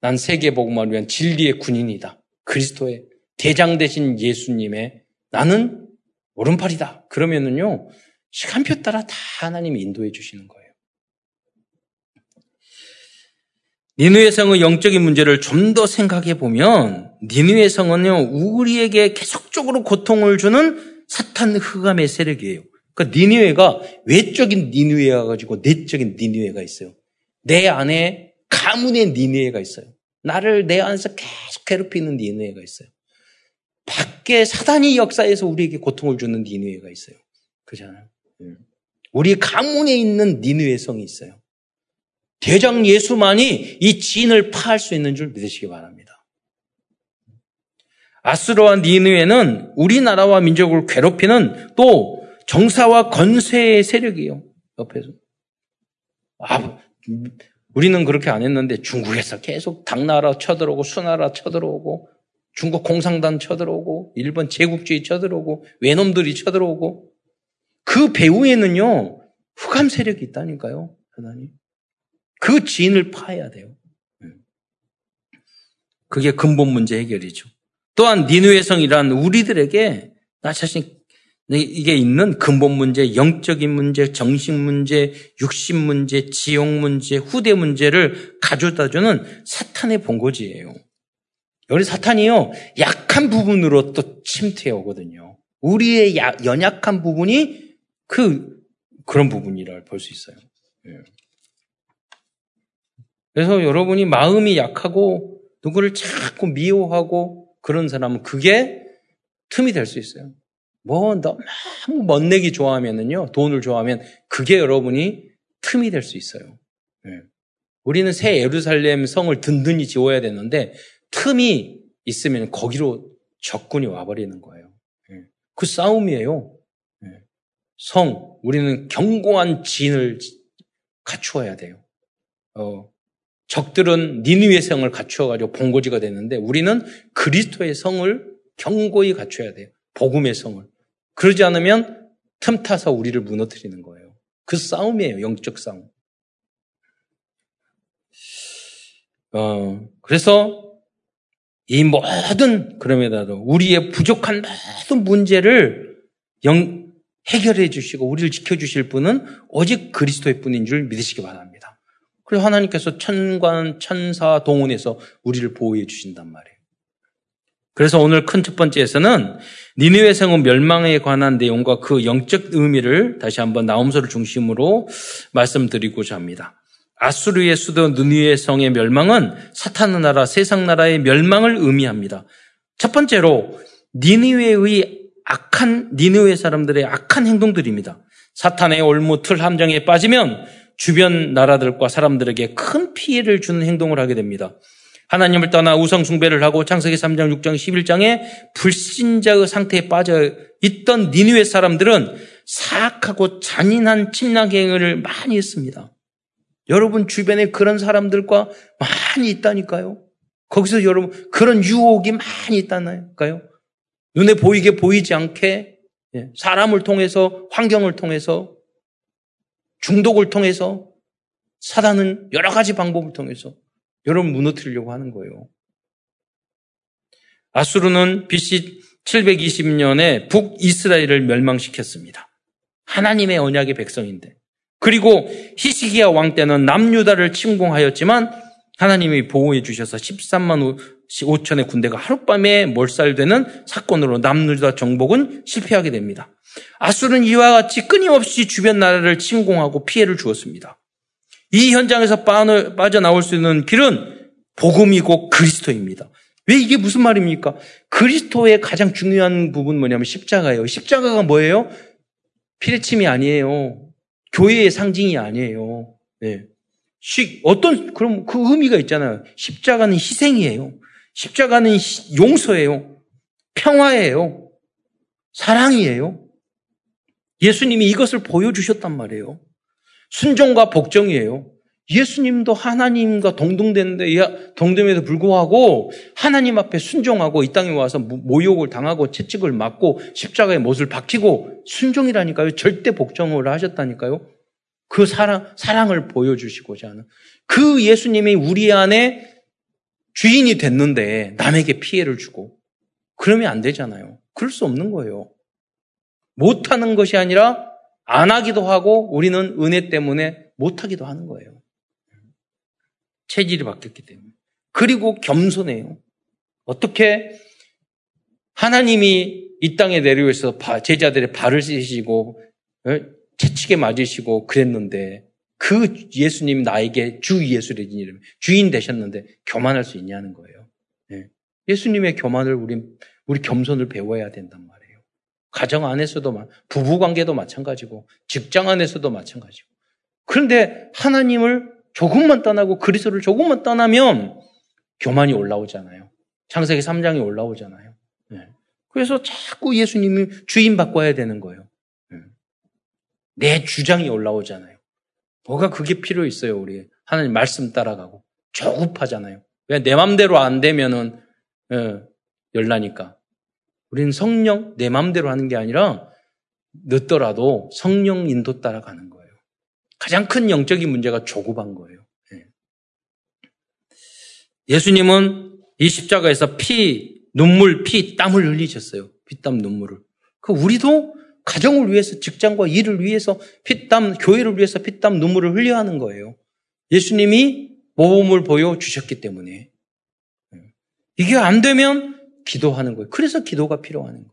Speaker 1: 난 세계 복음을 위한 진리의 군인이다. 그리스도의 대장 되신 예수님의 나는 오른팔이다. 그러면은요 시간표 따라 다 하나님이 인도해 주시는 거예요. 니누의 성의 영적인 문제를 좀 더 생각해 보면 니누의 성은요 우리에게 계속적으로 고통을 주는 사탄 흑암의 세력이에요. 그러니까 니누에가 외적인 니누에가 가지고 내적인 니누에가 있어요. 내 안에 가문의 니누에가 있어요. 나를 내 안에서 계속 괴롭히는 니누에가 있어요. 밖에 사단이 역사에서 우리에게 고통을 주는 니누에가 있어요. 그잖아요. 음. 우리 가문에 있는 니누의 성이 있어요. 대장 예수만이 이 진을 파할 수 있는 줄 믿으시기 바랍니다. 아스로와 니누에는 우리나라와 민족을 괴롭히는 또 정사와 건세의 세력이에요. 옆에서. 아, 우리는 그렇게 안 했는데 중국에서 계속 당나라 쳐들어오고 수나라 쳐들어오고 중국 공산당 쳐들어오고 일본 제국주의 쳐들어오고 외놈들이 쳐들어오고 그 배후에는요 흑암 세력이 있다니까요 하나님. 그 지인을 파야 돼요. 그게 근본 문제 해결이죠. 또한 니누의 성이란 우리들에게 나 자신 이게 있는 근본 문제, 영적인 문제, 정신 문제, 육신 문제, 지옥 문제, 후대 문제를 가져다주는 사탄의 본거지예요. 여기 사탄이요 약한 부분으로 또 침투해 오거든요. 우리의 연약한 부분이 그 그런 부분이라 볼 수 있어요. 예. 그래서 여러분이 마음이 약하고 누구를 자꾸 미워하고 그런 사람은 그게 틈이 될 수 있어요. 뭐 너무 멋내기 좋아하면은요, 돈을 좋아하면 그게 여러분이 틈이 될 수 있어요. 네. 우리는 새 예루살렘 성을 든든히 지어야 되는데 틈이 있으면 거기로 적군이 와버리는 거예요. 네. 그 싸움이에요. 네. 성, 우리는 견고한 진을 갖추어야 돼요. 어, 적들은 니누의 성을 갖추어가지고 본고지가 되는데 우리는 그리스도의 성을 견고히 갖춰야 돼요. 복음의 성을. 그러지 않으면 틈타서 우리를 무너뜨리는 거예요. 그 싸움이에요. 영적 싸움. 어, 그래서 이 모든 그럼에다도 우리의 부족한 모든 문제를 영, 해결해 주시고 우리를 지켜 주실 분은 오직 그리스도의 뿐인 줄 믿으시기 바랍니다. 그래서 하나님께서 천관, 천사 동원해서 우리를 보호해 주신단 말이에요. 그래서 오늘 큰 첫 번째에서는 니느웨 성은 멸망에 관한 내용과 그 영적 의미를 다시 한번 나움서를 중심으로 말씀드리고자 합니다. 아수르의 수도 니느웨 성의 멸망은 사탄의 나라, 세상 나라의 멸망을 의미합니다. 첫 번째로 니느웨의 악한 니느웨 사람들의 악한 행동들입니다. 사탄의 올무 틀 함정에 빠지면 주변 나라들과 사람들에게 큰 피해를 주는 행동을 하게 됩니다. 하나님을 떠나 우상 숭배를 하고 창세기 3장, 6장, 11장에 불신자의 상태에 빠져 있던 니누의 사람들은 사악하고 잔인한 침략 행위를 많이 했습니다. 여러분 주변에 그런 사람들과 많이 있다니까요. 거기서 여러분 그런 유혹이 많이 있다니까요. 눈에 보이게 보이지 않게 예, 사람을 통해서 환경을 통해서 중독을 통해서 사단은 여러 가지 방법을 통해서 여러분 무너뜨리려고 하는 거예요. 아수르는 BC 720년에 북이스라엘을 멸망시켰습니다. 하나님의 언약의 백성인데. 그리고 히시기야 왕 때는 남유다를 침공하였지만 하나님이 보호해 주셔서 13만 5천의 군대가 하룻밤에 몰살되는 사건으로 남유다 정복은 실패하게 됩니다. 아수르는 이와 같이 끊임없이 주변 나라를 침공하고 피해를 주었습니다. 이 현장에서 빠져나올 수 있는 길은 복음이고 그리스도입니다. 왜 이게 무슨 말입니까? 그리스도의 가장 중요한 부분 뭐냐면 십자가예요. 십자가가 뭐예요? 피레침이 아니에요. 교회의 상징이 아니에요. 네. 어떤 그럼 그 의미가 있잖아요. 십자가는 희생이에요. 십자가는 용서예요. 평화예요. 사랑이에요. 예수님이 이것을 보여주셨단 말이에요. 순종과 복종이에요. 예수님도 하나님과 동등되는데 동등에도 불구하고 하나님 앞에 순종하고 이 땅에 와서 모욕을 당하고 채찍을 맞고 십자가에 못을 박히고 순종이라니까요. 절대 복종을 하셨다니까요. 그 사랑 사랑을 보여주시고자 하는 그 예수님이 우리 안에 주인이 됐는데 남에게 피해를 주고 그러면 안 되잖아요. 그럴 수 없는 거예요. 못하는 것이 아니라 안 하기도 하고 우리는 은혜 때문에 못 하기도 하는 거예요. 체질이 바뀌었기 때문에. 그리고 겸손해요. 어떻게 하나님이 이 땅에 내려오셔서 제자들의 발을 씻으시고 어, 채찍에 맞으시고 그랬는데 그 예수님 나에게 주 이름 주인 되셨는데 교만할 수 있냐는 거예요. 예. 예수님의 교만을 우리 우리 겸손을 배워야 된단 말이에요. 가정 안에서도 부부 관계도 마찬가지고 직장 안에서도 마찬가지고. 그런데 하나님을 조금만 떠나고 그리스도를 조금만 떠나면 교만이 올라오잖아요. 창세기 3장이 올라오잖아요. 네. 그래서 자꾸 예수님이 주인 바꿔야 되는 거예요. 네. 내 주장이 올라오잖아요. 뭐가 그게 필요 있어요, 우리. 하나님 말씀 따라가고. 조급하잖아요. 왜 내 맘대로 안 되면은, 예, 열나니까. 우리는 성령 내 마음대로 하는 게 아니라 늦더라도 성령 인도 따라가는 거예요. 가장 큰 영적인 문제가 조급한 거예요. 예. 예수님은 이 십자가에서 피, 눈물, 피, 땀을 흘리셨어요. 피땀 눈물을. 그 우리도 가정을 위해서 직장과 일을 위해서 피땀 교회를 위해서 피땀 눈물을 흘려야 하는 거예요. 예수님이 모범을 보여 주셨기 때문에 예. 이게 안 되면 기도하는 거예요. 그래서 기도가 필요한 거예요.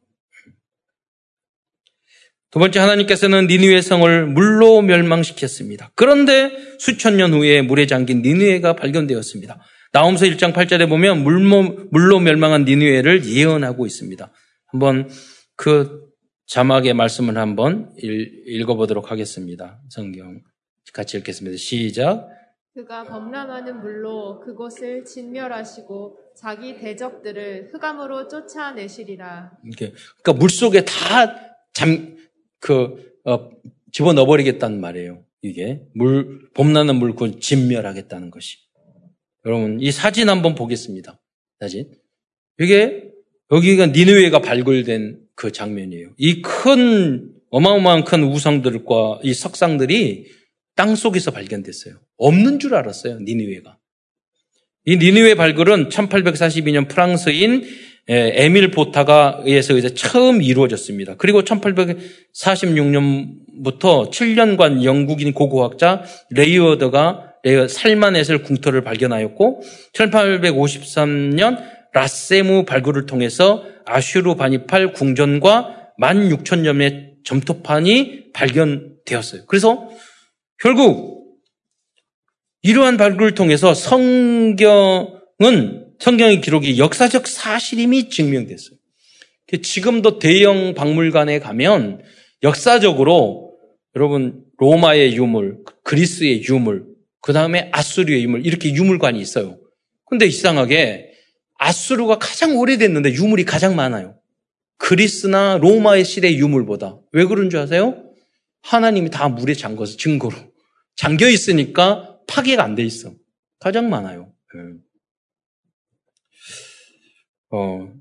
Speaker 1: 두 번째 하나님께서는 니누의 성을 물로 멸망시켰습니다. 그런데 수천 년 후에 물에 잠긴 니누에가 발견되었습니다. 나홈서 1장 8절에 보면 물로, 물로 멸망한 니누에를 예언하고 있습니다. 한번 그 자막의 말씀을 한번 읽, 어보도록 하겠습니다. 성경 같이 읽겠습니다. 시작.
Speaker 2: 그가 범람하는 물로 그곳을 진멸하시고 자기 대적들을 흑암으로 쫓아내시리라.
Speaker 1: 이렇게 그러니까 물 속에 다 잠 그 어, 집어 넣어 버리겠다는 말이에요. 이게 물 봄나는 물그 진멸하겠다는 것이. 여러분 이 사진 한번 보겠습니다. 사진. 이게 여기가 니누웨가 발굴된 그 장면이에요. 이 큰 어마어마한 큰 우상들과 이 석상들이 땅 속에서 발견됐어요. 없는 줄 알았어요. 니누웨가. 이 니누웨 발굴은 1842년 프랑스인 에밀 보타가 의해서 이제 처음 이루어졌습니다. 그리고 1846년부터 7년간 영국인 고고학자 레이어드가 살마네셀 궁터를 발견하였고 1853년 라삼의 발굴을 통해서 아슈르 바니팔 궁전과 16,000점의 점토판이 발견되었어요. 그래서 결국 이러한 발굴을 통해서 성경은 성경의 기록이 역사적 사실임이 증명됐어요. 지금도 대형 박물관에 가면 역사적으로 여러분 로마의 유물, 그리스의 유물, 그 다음에 아수리의 유물 이렇게 유물관이 있어요. 근데 이상하게 아수르가 가장 오래됐는데 유물이 가장 많아요. 그리스나 로마의 시대 유물보다. 왜 그런 줄 아세요? 하나님이 다 물에 잠궈서 증거로. 잠겨 있으니까 파괴가 안 돼 있어. 가장 많아요. 네. 어,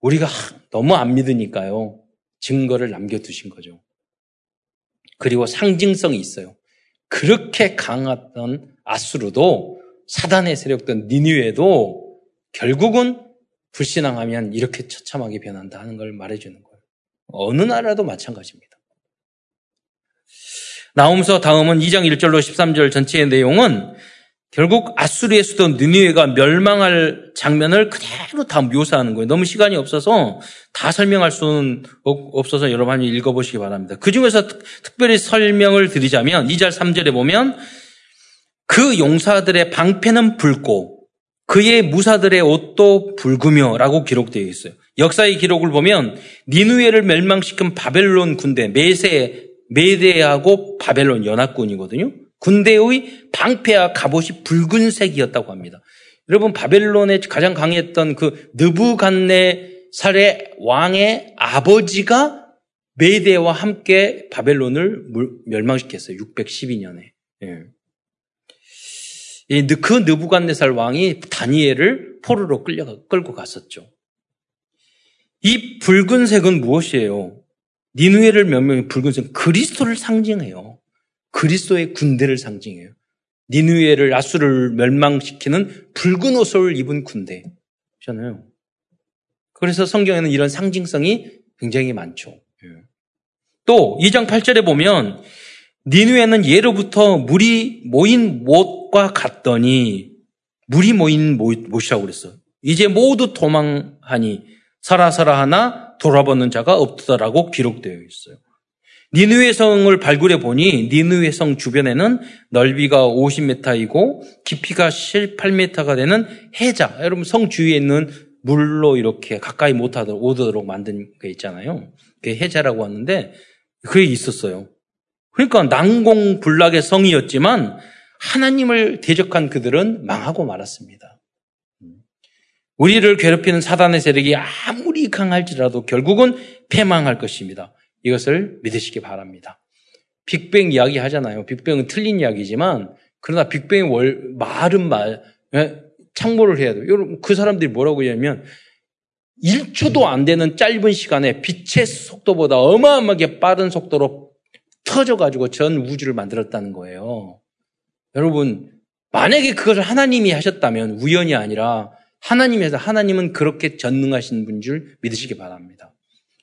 Speaker 1: 우리가 너무 안 믿으니까요. 증거를 남겨두신 거죠. 그리고 상징성이 있어요. 그렇게 강했던 아수르도 사단의 세력던 니니웨도 결국은 불신앙하면 이렇게 처참하게 변한다 하는 걸 말해주는 거예요. 어느 나라도 마찬가지입니다. 나옴서 다음은 2장 1절로 13절 전체의 내용은 결국 아수르의 수도 느니웨가 멸망할 장면을 그대로 다 묘사하는 거예요. 너무 시간이 없어서 다 설명할 수는 없어서 여러분이 읽어보시기 바랍니다. 그 중에서 특별히 설명을 드리자면 2절 3절에 보면 그 용사들의 방패는 붉고 그의 무사들의 옷도 붉으며라고 기록되어 있어요. 역사의 기록을 보면 니누에를 멸망시킨 바벨론 군대 메세 메데하고 바벨론 연합군이거든요. 군대의 방패와 갑옷이 붉은색이었다고 합니다. 여러분 바벨론에 가장 강했던 그 느부갓네살의 왕의 아버지가 메데와 함께 바벨론을 멸망시켰어요. 612년에. 예. 그 느부갓네살 왕이 다니엘을 포로로 끌려 끌고 갔었죠. 이 붉은색은 무엇이에요? 니누에를 몇명이 붉은색 그리스도를 상징해요. 그리스도의 군대를 상징해요. 니누에를 아수를 멸망시키는 붉은 옷을 입은 군대잖아요. 그래서 성경에는 이런 상징성이 굉장히 많죠. 예. 또 2장 8절에 보면 니누에는 예로부터 물이 모인 못과 같더니 물이 모인 못이라고 그랬어. 이제 모두 도망하니 살아살아 하나 돌아보는 자가 없더라고 기록되어 있어요. 니누의 성을 발굴해 보니 니누의 성 주변에는 넓이가 50m이고 깊이가 18m가 되는 해자. 여러분 성 주위에 있는 물로 이렇게 가까이 못 오도록 만든 게 있잖아요. 그게 해자라고 하는데 그게 있었어요. 그러니까 난공불락의 성이었지만 하나님을 대적한 그들은 망하고 말았습니다. 우리를 괴롭히는 사단의 세력이 아무리 강할지라도 결국은 패망할 것입니다. 이것을 믿으시기 바랍니다. 빅뱅 이야기 하잖아요. 빅뱅은 틀린 이야기지만 그러나 빅뱅의 월, 말은 말, 예? 창모를 해야 돼요. 그 사람들이 뭐라고 하냐면 1초도 안 되는 짧은 시간에 빛의 속도보다 어마어마하게 빠른 속도로 터져가지고 전 우주를 만들었다는 거예요. 여러분, 만약에 그것을 하나님이 하셨다면 우연이 아니라 하나님에서 하나님은 그렇게 전능하신 분 줄 믿으시기 바랍니다.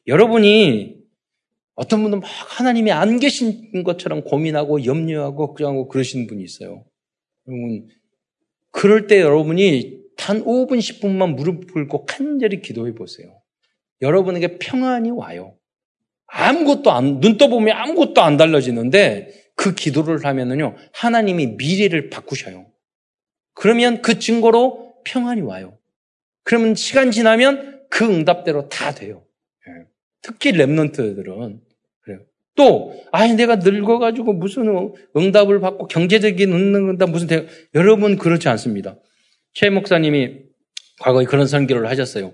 Speaker 1: 여러분이 어떤 분은 막 하나님이 안 계신 것처럼 고민하고 염려하고 걱정하고 그러시는 분이 있어요. 여러분, 그럴 때 여러분이 단 5분, 10분만 무릎 꿇고 간절히 기도해 보세요. 여러분에게 평안이 와요. 아무것도 안, 눈 떠보면 아무것도 안 달라지는데 그 기도를 하면은요, 하나님이 미래를 바꾸셔요. 그러면 그 증거로 평안이 와요. 그러면 시간 지나면 그 응답대로 다 돼요. 예. 특히 랩런트들은 그래요. 또, 아, 내가 늙어가지고 무슨 응답을 받고 경제적인 응답 무슨 대 여러분 그렇지 않습니다. 최 목사님이 과거에 그런 선교를 하셨어요.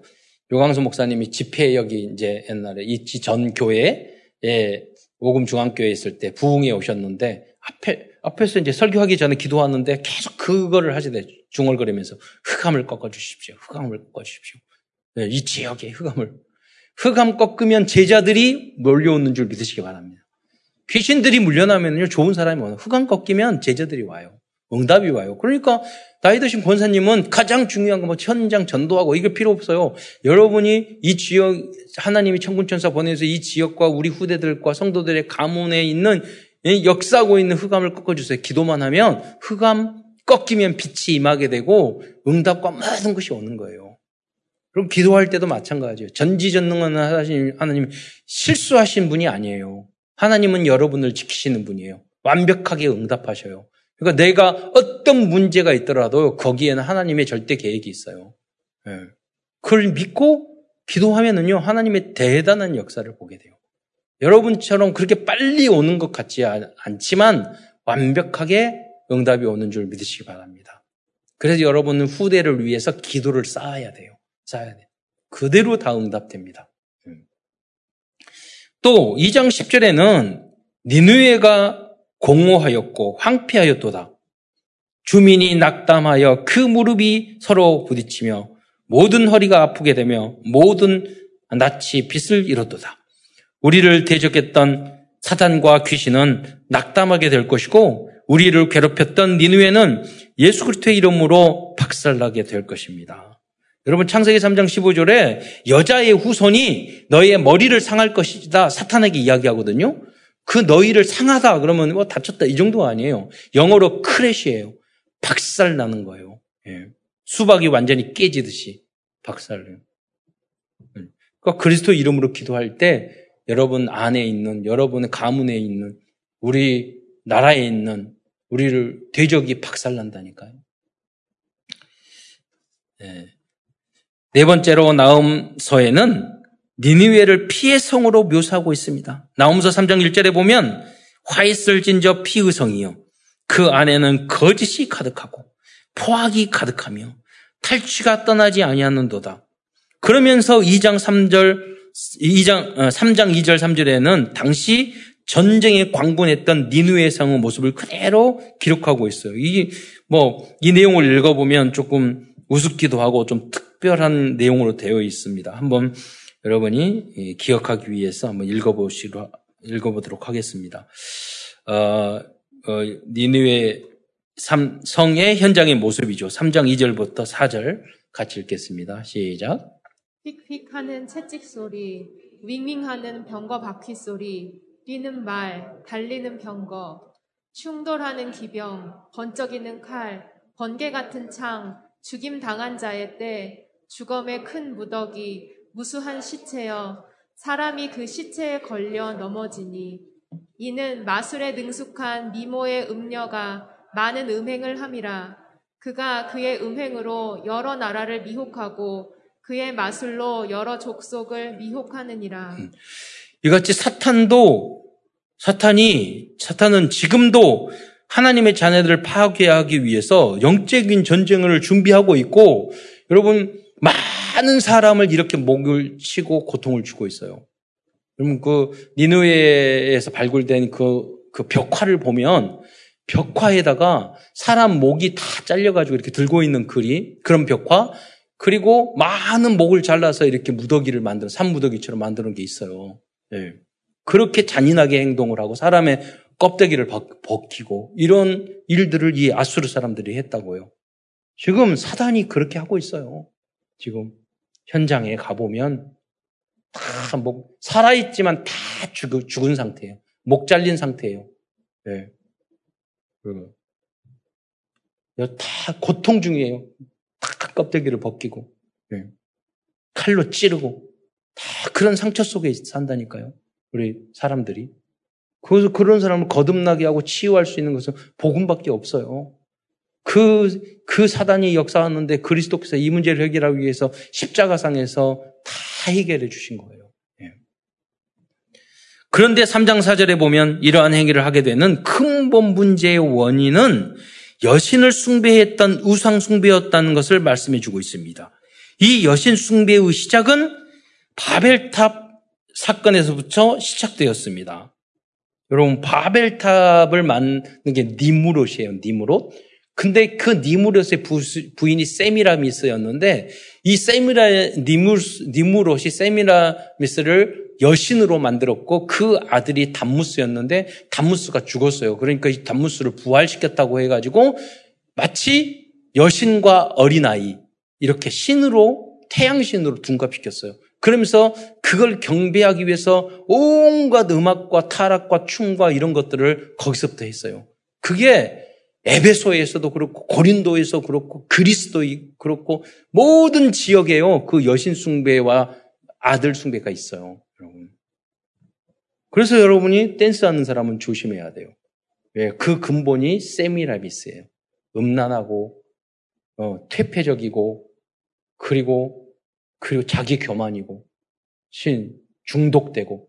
Speaker 1: 요강수 목사님이 집회 여기 이제 옛날에 이전 교회에 오금 중앙교회에 있을 때 부흥에 오셨는데 앞에 앞에서 이제 설교하기 전에 기도하는데 계속 그거를 하시대 중얼거리면서 흑암을 꺾어 주십시오. 흑암을 꺾어 주십시오. 네, 이 지역의 흑암을 흑암 꺾으면 제자들이 몰려오는 줄 믿으시기 바랍니다. 귀신들이 물려나면요 좋은 사람이 와요. 흑암 꺾이면 제자들이 와요. 응답이 와요. 그러니까 나이 드신 권사님은 가장 중요한 건 뭐 현장 전도하고 이게 필요 없어요. 여러분이 이 지역 하나님이 천군 천사 보내서 이 지역과 우리 후대들과 성도들의 가문에 있는 역사하고 있는 흑암을 꺾어주세요. 기도만 하면 흑암 꺾이면 빛이 임하게 되고 응답과 모든 것이 오는 거예요. 그럼 기도할 때도 마찬가지예요. 전지전능한 하나님 실수하신 분이 아니에요. 하나님은 여러분을 지키시는 분이에요. 완벽하게 응답하셔요. 그러니까 내가 어떤 문제가 있더라도 거기에는 하나님의 절대 계획이 있어요. 네. 그걸 믿고 기도하면은요, 하나님의 대단한 역사를 보게 돼요. 여러분처럼 그렇게 빨리 오는 것 같지 않지만 완벽하게 응답이 오는 줄 믿으시기 바랍니다. 그래서 여러분은 후대를 위해서 기도를 쌓아야 돼요. 쌓아야 돼요. 그대로 다 응답됩니다. 음. 또 2장 10절에는 니누에가 공허하였고 황폐하였도다. 주민이 낙담하여 그 무릎이 서로 부딪히며 모든 허리가 아프게 되며 모든 낯이 빛을 잃었도다. 우리를 대적했던 사단과 귀신은 낙담하게 될 것이고 우리를 괴롭혔던 니누에는 예수 그리스도의 이름으로 박살나게 될 것입니다. 여러분 창세기 3장 15절에 여자의 후손이 너희의 머리를 상할 것이다 사탄에게 이야기하거든요. 그 너희를 상하다 그러면 뭐 다쳤다 이 정도 아니에요. 영어로 크래시예요. 박살 나는 거예요. 예. 수박이 완전히 깨지듯이 박살나요. 예. 그러니까 그리스도 이름으로 기도할 때 여러분 안에 있는 여러분의 가문에 있는 우리 나라에 있는 우리를 대적이 박살난다니까요. 네. 네 번째로 나음서에는 니니웨를 피의 성으로 묘사하고 있습니다. 나음서 3장 1절에 보면 화있을 진저 피의 성이요. 그 안에는 거짓이 가득하고 포악이 가득하며 탈취가 떠나지 아니하는도다. 그러면서 2장 3절 2장 3장 2절 3절에는 당시 전쟁에 광분했던 니누의 성의 모습을 그대로 기록하고 있어요. 이, 뭐, 이 내용을 읽어보면 조금 우습기도 하고 좀 특별한 내용으로 되어 있습니다. 한번 여러분이 기억하기 위해서 한번 읽어보시로, 읽어보도록 하겠습니다. 어, 어, 니누의 성의 현장의 모습이죠. 3장 2절부터 4절 같이 읽겠습니다. 시작.
Speaker 2: 휙휙 하는 채찍 소리, 윙윙 하는 병거 바퀴 소리, 뛰는 말, 달리는 병거, 충돌하는 기병, 번쩍이는 칼, 번개 같은 창, 죽임 당한 자의 때, 주검의 큰 무더기, 무수한 시체여, 사람이 그 시체에 걸려 넘어지니, 이는 마술에 능숙한 미모의 음녀가 많은 음행을 함이라. 그가 그의 음행으로 여러 나라를 미혹하고 그의 마술로 여러 족속을 미혹하느니라. 음.
Speaker 1: 이같이 사탄도 사탄이 사탄은 지금도 하나님의 자녀들을 파괴하기 위해서 영적인 전쟁을 준비하고 있고 여러분 많은 사람을 이렇게 목을 치고 고통을 주고 있어요. 여러분 그 니누에에서 발굴된 그, 그 벽화를 보면 벽화에다가 사람 목이 다 잘려가지고 이렇게 들고 있는 글이 그런 벽화 그리고 많은 목을 잘라서 이렇게 무더기를 만들어 산무더기처럼 만드는 게 있어요. 네. 그렇게 잔인하게 행동을 하고 사람의 껍데기를 벗기고 이런 일들을 이 아수르 사람들이 했다고요. 지금 사단이 그렇게 하고 있어요. 지금 현장에 가보면 다 목, 살아있지만 다 죽, 죽은 상태예요. 목 잘린 상태예요. 네. 다 고통 중이에요. 다 껍데기를 벗기고, 네. 칼로 찌르고, 다 그런 상처 속에 산다니까요. 우리 사람들이. 그래서 그런 사람을 거듭나게 하고 치유할 수 있는 것은 복음밖에 없어요. 그, 그 사단이 역사하는데 그리스도께서 이 문제를 해결하기 위해서 십자가상에서 다 해결해 주신 거예요. 예. 그런데 3장 4절에 보면 이러한 행위를 하게 되는 근본 문제의 원인은 여신을 숭배했던 우상 숭배였다는 것을 말씀해 주고 있습니다. 이 여신 숭배의 시작은 바벨탑 사건에서부터 시작되었습니다. 여러분 바벨탑을 만든 게 니무롯이에요. 니무롯. 근데 그 니무롯의 부 인이 세미라미스였는데 이 세미라 니무롯이 세미라미스를 여신으로 만들었고 그 아들이 담무스였는데 담무스가 죽었어요. 그러니까 이 담무스를 부활시켰다고 해가지고 마치 여신과 어린아이 이렇게 신으로 태양신으로 둔갑시켰어요. 그러면서 그걸 경배하기 위해서 온갖 음악과 타락과 춤과 이런 것들을 거기서부터 했어요. 그게 에베소에서도 그렇고 고린도에서 그렇고 그리스도 그렇고 모든 지역에요. 그 여신 숭배와 아들 숭배가 있어요. 그래서 여러분이 댄스하는 사람은 조심해야 돼요. 왜? 그 근본이 세미라비스예요. 음란하고 어, 퇴폐적이고 그리고 그리고 자기 교만이고 신 중독되고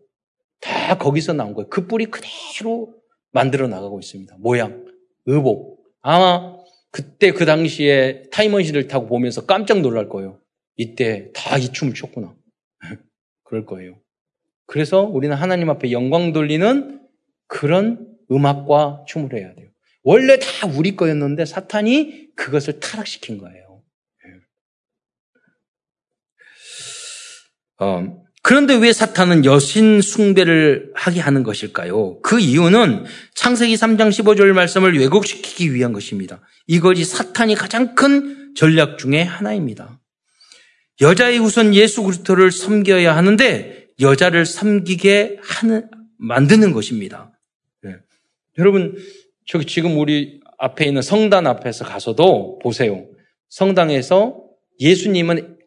Speaker 1: 다 거기서 나온 거예요. 그 뿌리 그대로 만들어 나가고 있습니다. 모양, 의복. 아마 그때 그 당시에 타임머신을 타고 보면서 깜짝 놀랄 거예요. 이때 다 이 춤을 췄구나. 그럴 거예요. 그래서 우리는 하나님 앞에 영광 돌리는 그런 음악과 춤을 해야 돼요. 원래 다 우리 거였는데 사탄이 그것을 타락시킨 거예요. 어, 그런데 왜 사탄은 여신 숭배를 하게 하는 것일까요? 그 이유는 창세기 3장 15절 말씀을 왜곡시키기 위한 것입니다. 이것이 사탄이 가장 큰 전략 중의 하나입니다. 여자의 우선 예수 그리스도를 섬겨야 하는데 여자를 섬기게 하는 만드는 것입니다. 네. 여러분 저기 지금 우리 앞에 있는 성단 앞에서 가서도 보세요. 성당에서 예수님은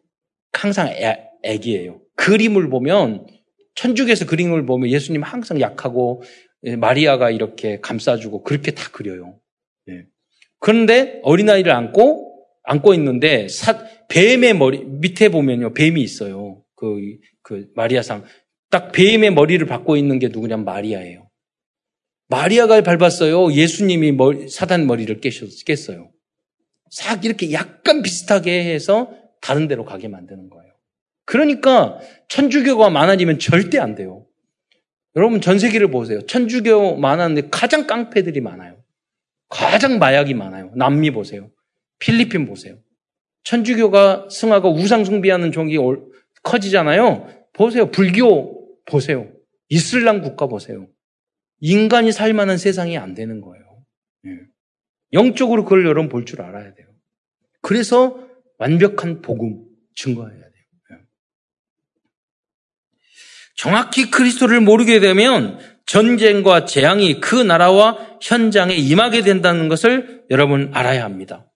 Speaker 1: 항상 애, 애기예요. 그림을 보면 천주교에서 그림을 보면 예수님 항상 약하고 예, 마리아가 이렇게 감싸주고 그렇게 다 그려요. 네. 그런데 어린아이를 안고 안고 있는데 사, 뱀의 머리 밑에 보면요 뱀이 있어요. 그, 그 마리아상 딱 뱀의 머리를 받고 있는 게 누구냐면 마리아예요. 마리아가 밟았어요. 예수님이 머리, 사단 머리를 깼어요. 싹 이렇게 약간 비슷하게 해서 다른 데로 가게 만드는 거예요. 그러니까 천주교가 많아지면 절대 안 돼요. 여러분 전 세계를 보세요. 천주교 많았는데 가장 깡패들이 많아요. 가장 마약이 많아요. 남미 보세요. 필리핀 보세요. 천주교가 승하고 우상 숭배하는 종이 커지잖아요. 보세요. 불교 보세요. 이슬람 국가 보세요. 인간이 살 만한 세상이 안 되는 거예요. 예. 영적으로 그걸 여러분 볼 줄 알아야 돼요. 그래서 완벽한 복음 증거해야 돼요. 예. 정확히 그리스도를 모르게 되면 전쟁과 재앙이 그 나라와 현장에 임하게 된다는 것을 여러분 알아야 합니다.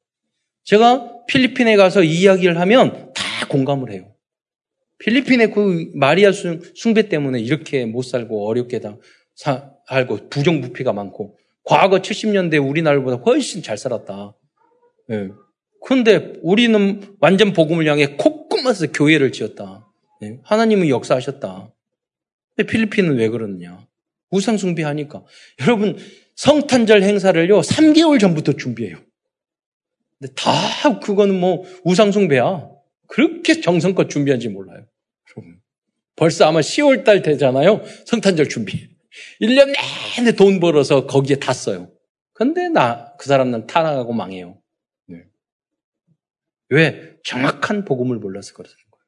Speaker 1: 제가 필리핀에 가서 이 이야기를 하면 다 공감을 해요. 필리핀의 그 마리아 숭 배 때문에 이렇게 못 살고 어렵게 다 살고 부정부패가 많고 과거 70년대 우리나라보다 훨씬 잘 살았다. 예. 그런데 우리는 완전 복음을 향해 콧구멍에서 교회를 지었다. 예. 하나님은 역사하셨다. 근데 필리핀은 왜 그러느냐? 우상 숭배하니까. 여러분 성탄절 행사를요 3개월 전부터 준비해요. 근데 다 그거는 뭐 우상 숭배야. 그렇게 정성껏 준비한지 몰라요. 벌써 아마 10월 달 되잖아요. 성탄절 준비. 1년 내내 돈 벌어서 거기에 다 써요. 근데 나, 그 사람은 타락하고 망해요. 네. 왜? 정확한 복음을 몰라서 그러는 거예요.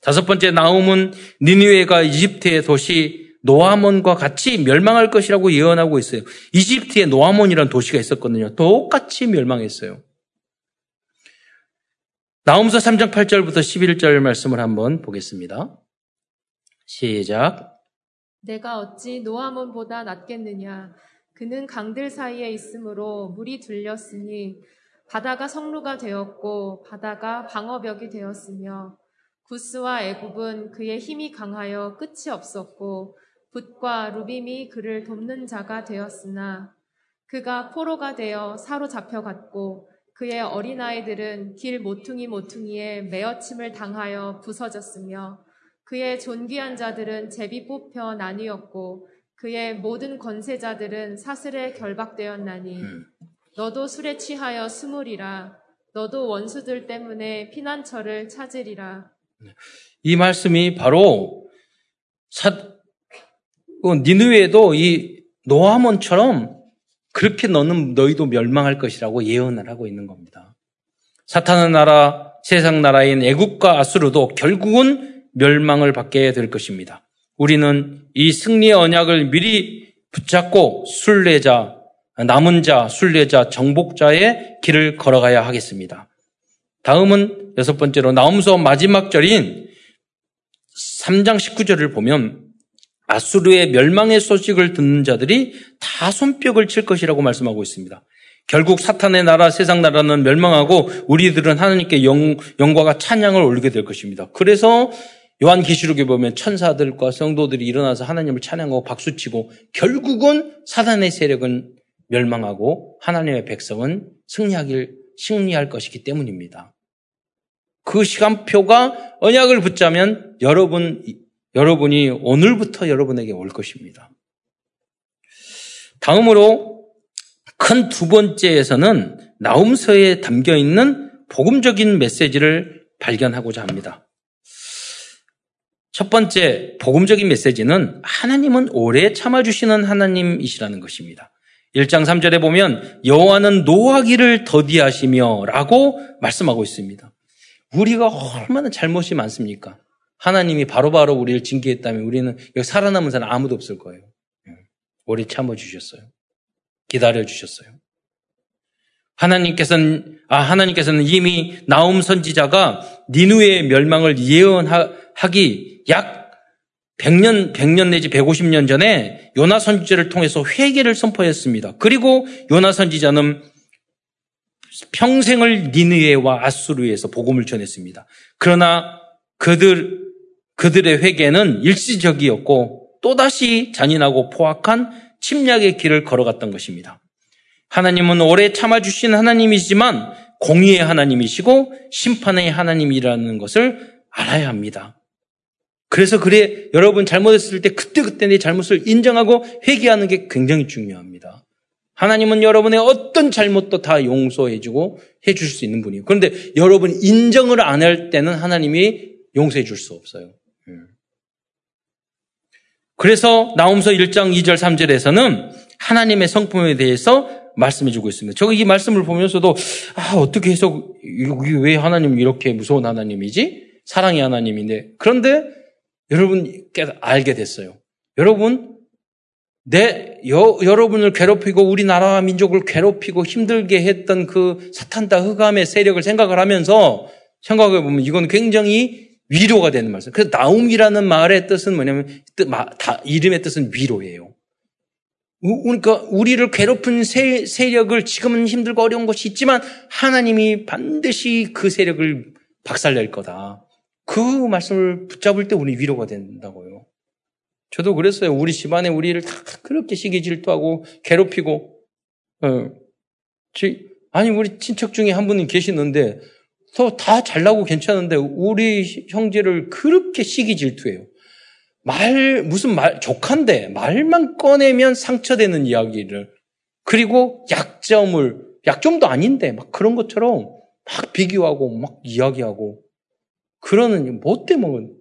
Speaker 1: 다섯 번째 나움은 니누에가 이집트의 도시 노아몬과 같이 멸망할 것이라고 예언하고 있어요. 이집트에 노아몬이라는 도시가 있었거든요. 똑같이 멸망했어요. 나움서 3장 8절부터 11절 말씀을 한번 보겠습니다. 시작.
Speaker 2: 내가 어찌 노아몬보다 낫겠느냐? 그는 강들 사이에 있으므로 물이 들렸으니 바다가 성루가 되었고 바다가 방어벽이 되었으며 구스와 애굽은 그의 힘이 강하여 끝이 없었고 붓과 루빔이 그를 돕는 자가 되었으나 그가 포로가 되어 사로잡혀 갔고 그의 어린아이들은 길 모퉁이 모퉁이에 매어침을 당하여 부서졌으며 그의 존귀한 자들은 제비 뽑혀 나뉘었고 그의 모든 권세자들은 사슬에 결박되었나니 음. 너도 술에 취하여 스물이라 너도 원수들 때문에 피난처를 찾으리라.
Speaker 1: 이 말씀이 바로 사, 어, 니누에도 이 노아몬처럼 그렇게 너는 너희도 멸망할 것이라고 예언을 하고 있는 겁니다. 사탄의 나라, 세상 나라인 애국과 아수르도 결국은 멸망을 받게 될 것입니다. 우리는 이 승리의 언약을 미리 붙잡고 순례자, 남은 자, 순례자, 정복자의 길을 걸어가야 하겠습니다. 다음은 여섯 번째로 나움서 마지막 절인 3장 19절을 보면 아수르의 멸망의 소식을 듣는 자들이 다 손뼉을 칠 것이라고 말씀하고 있습니다. 결국 사탄의 나라, 세상 나라는 멸망하고 우리들은 하나님께 영, 영과가 찬양을 올리게 될 것입니다. 그래서 요한 계시록에 보면 천사들과 성도들이 일어나서 하나님을 찬양하고 박수치고 결국은 사단의 세력은 멸망하고 하나님의 백성은 승리하길 승리할 것이기 때문입니다. 그 시간표가 언약을 붙자면 여러분 여러분이 오늘부터 여러분에게 올 것입니다. 다음으로 큰 두 번째에서는 나움서에 담겨 있는 복음적인 메시지를 발견하고자 합니다. 첫 번째 복음적인 메시지는 하나님은 오래 참아주시는 하나님이시라는 것입니다. 1장 3절에 보면 여호와는 노하기를 더디하시며 라고 말씀하고 있습니다. 우리가 얼마나 잘못이 많습니까? 하나님이 바로바로 바로 우리를 징계했다면 우리는 여기 살아남은 사람 아무도 없을 거예요. 예. 오래 참아주셨어요. 기다려주셨어요. 하나님께서는, 아, 하나님께서는 이미 나움 선지자가 니누의 멸망을 예언하기 약 100년, 100년 내지 150년 전에 요나 선지자를 통해서 회개를 선포했습니다. 그리고 요나 선지자는 평생을 니느웨와 아수르에서 복음을 전했습니다. 그러나 그들 그들의 회개는 일시적이었고 또다시 잔인하고 포악한 침략의 길을 걸어갔던 것입니다. 하나님은 오래 참아주신 하나님이지만 공의의 하나님이시고 심판의 하나님이라는 것을 알아야 합니다. 그래서 그래 여러분 잘못했을 때 그때그때 내 잘못을 인정하고 회개하는 게 굉장히 중요합니다. 하나님은 여러분의 어떤 잘못도 다 용서해주고 해줄 수 있는 분이에요. 그런데 여러분 인정을 안 할 때는 하나님이 용서해 줄 수 없어요. 예. 그래서 나움서 1장 2절 3절에서는 하나님의 성품에 대해서 말씀해 주고 있습니다. 저이 말씀을 보면서도 아 어떻게 해서 왜 하나님 이렇게 무서운 하나님이지? 사랑의 하나님인데 그런데 여러분 알게 됐어요. 여러분 내 여, 여러분을 괴롭히고 우리나라와 민족을 괴롭히고 힘들게 했던 그 사탄다 흑암의 세력을 생각을 하면서 생각해 보면 이건 굉장히 위로가 되는 말씀. 그래서 나움이라는 말의 뜻은 뭐냐면 이름의 뜻은 위로예요. 그러니까 우리를 괴롭힌 세, 세력을 지금은 힘들고 어려운 것이 있지만 하나님이 반드시 그 세력을 박살낼 거다. 그 말씀을 붙잡을 때 우리 위로가 된다고요. 저도 그랬어요. 우리 집안에 우리를 다 그렇게 시기 질투하고 괴롭히고, 어, 아니, 우리 친척 중에 한 분이 계시는데 다 잘나고 괜찮은데 우리 형제를 그렇게 시기 질투해요. 말, 무슨 말, 족한데 말만 꺼내면 상처되는 이야기를. 그리고 약점을, 약점도 아닌데 막 그런 것처럼 막 비교하고 막 이야기하고 그러는 못돼 먹은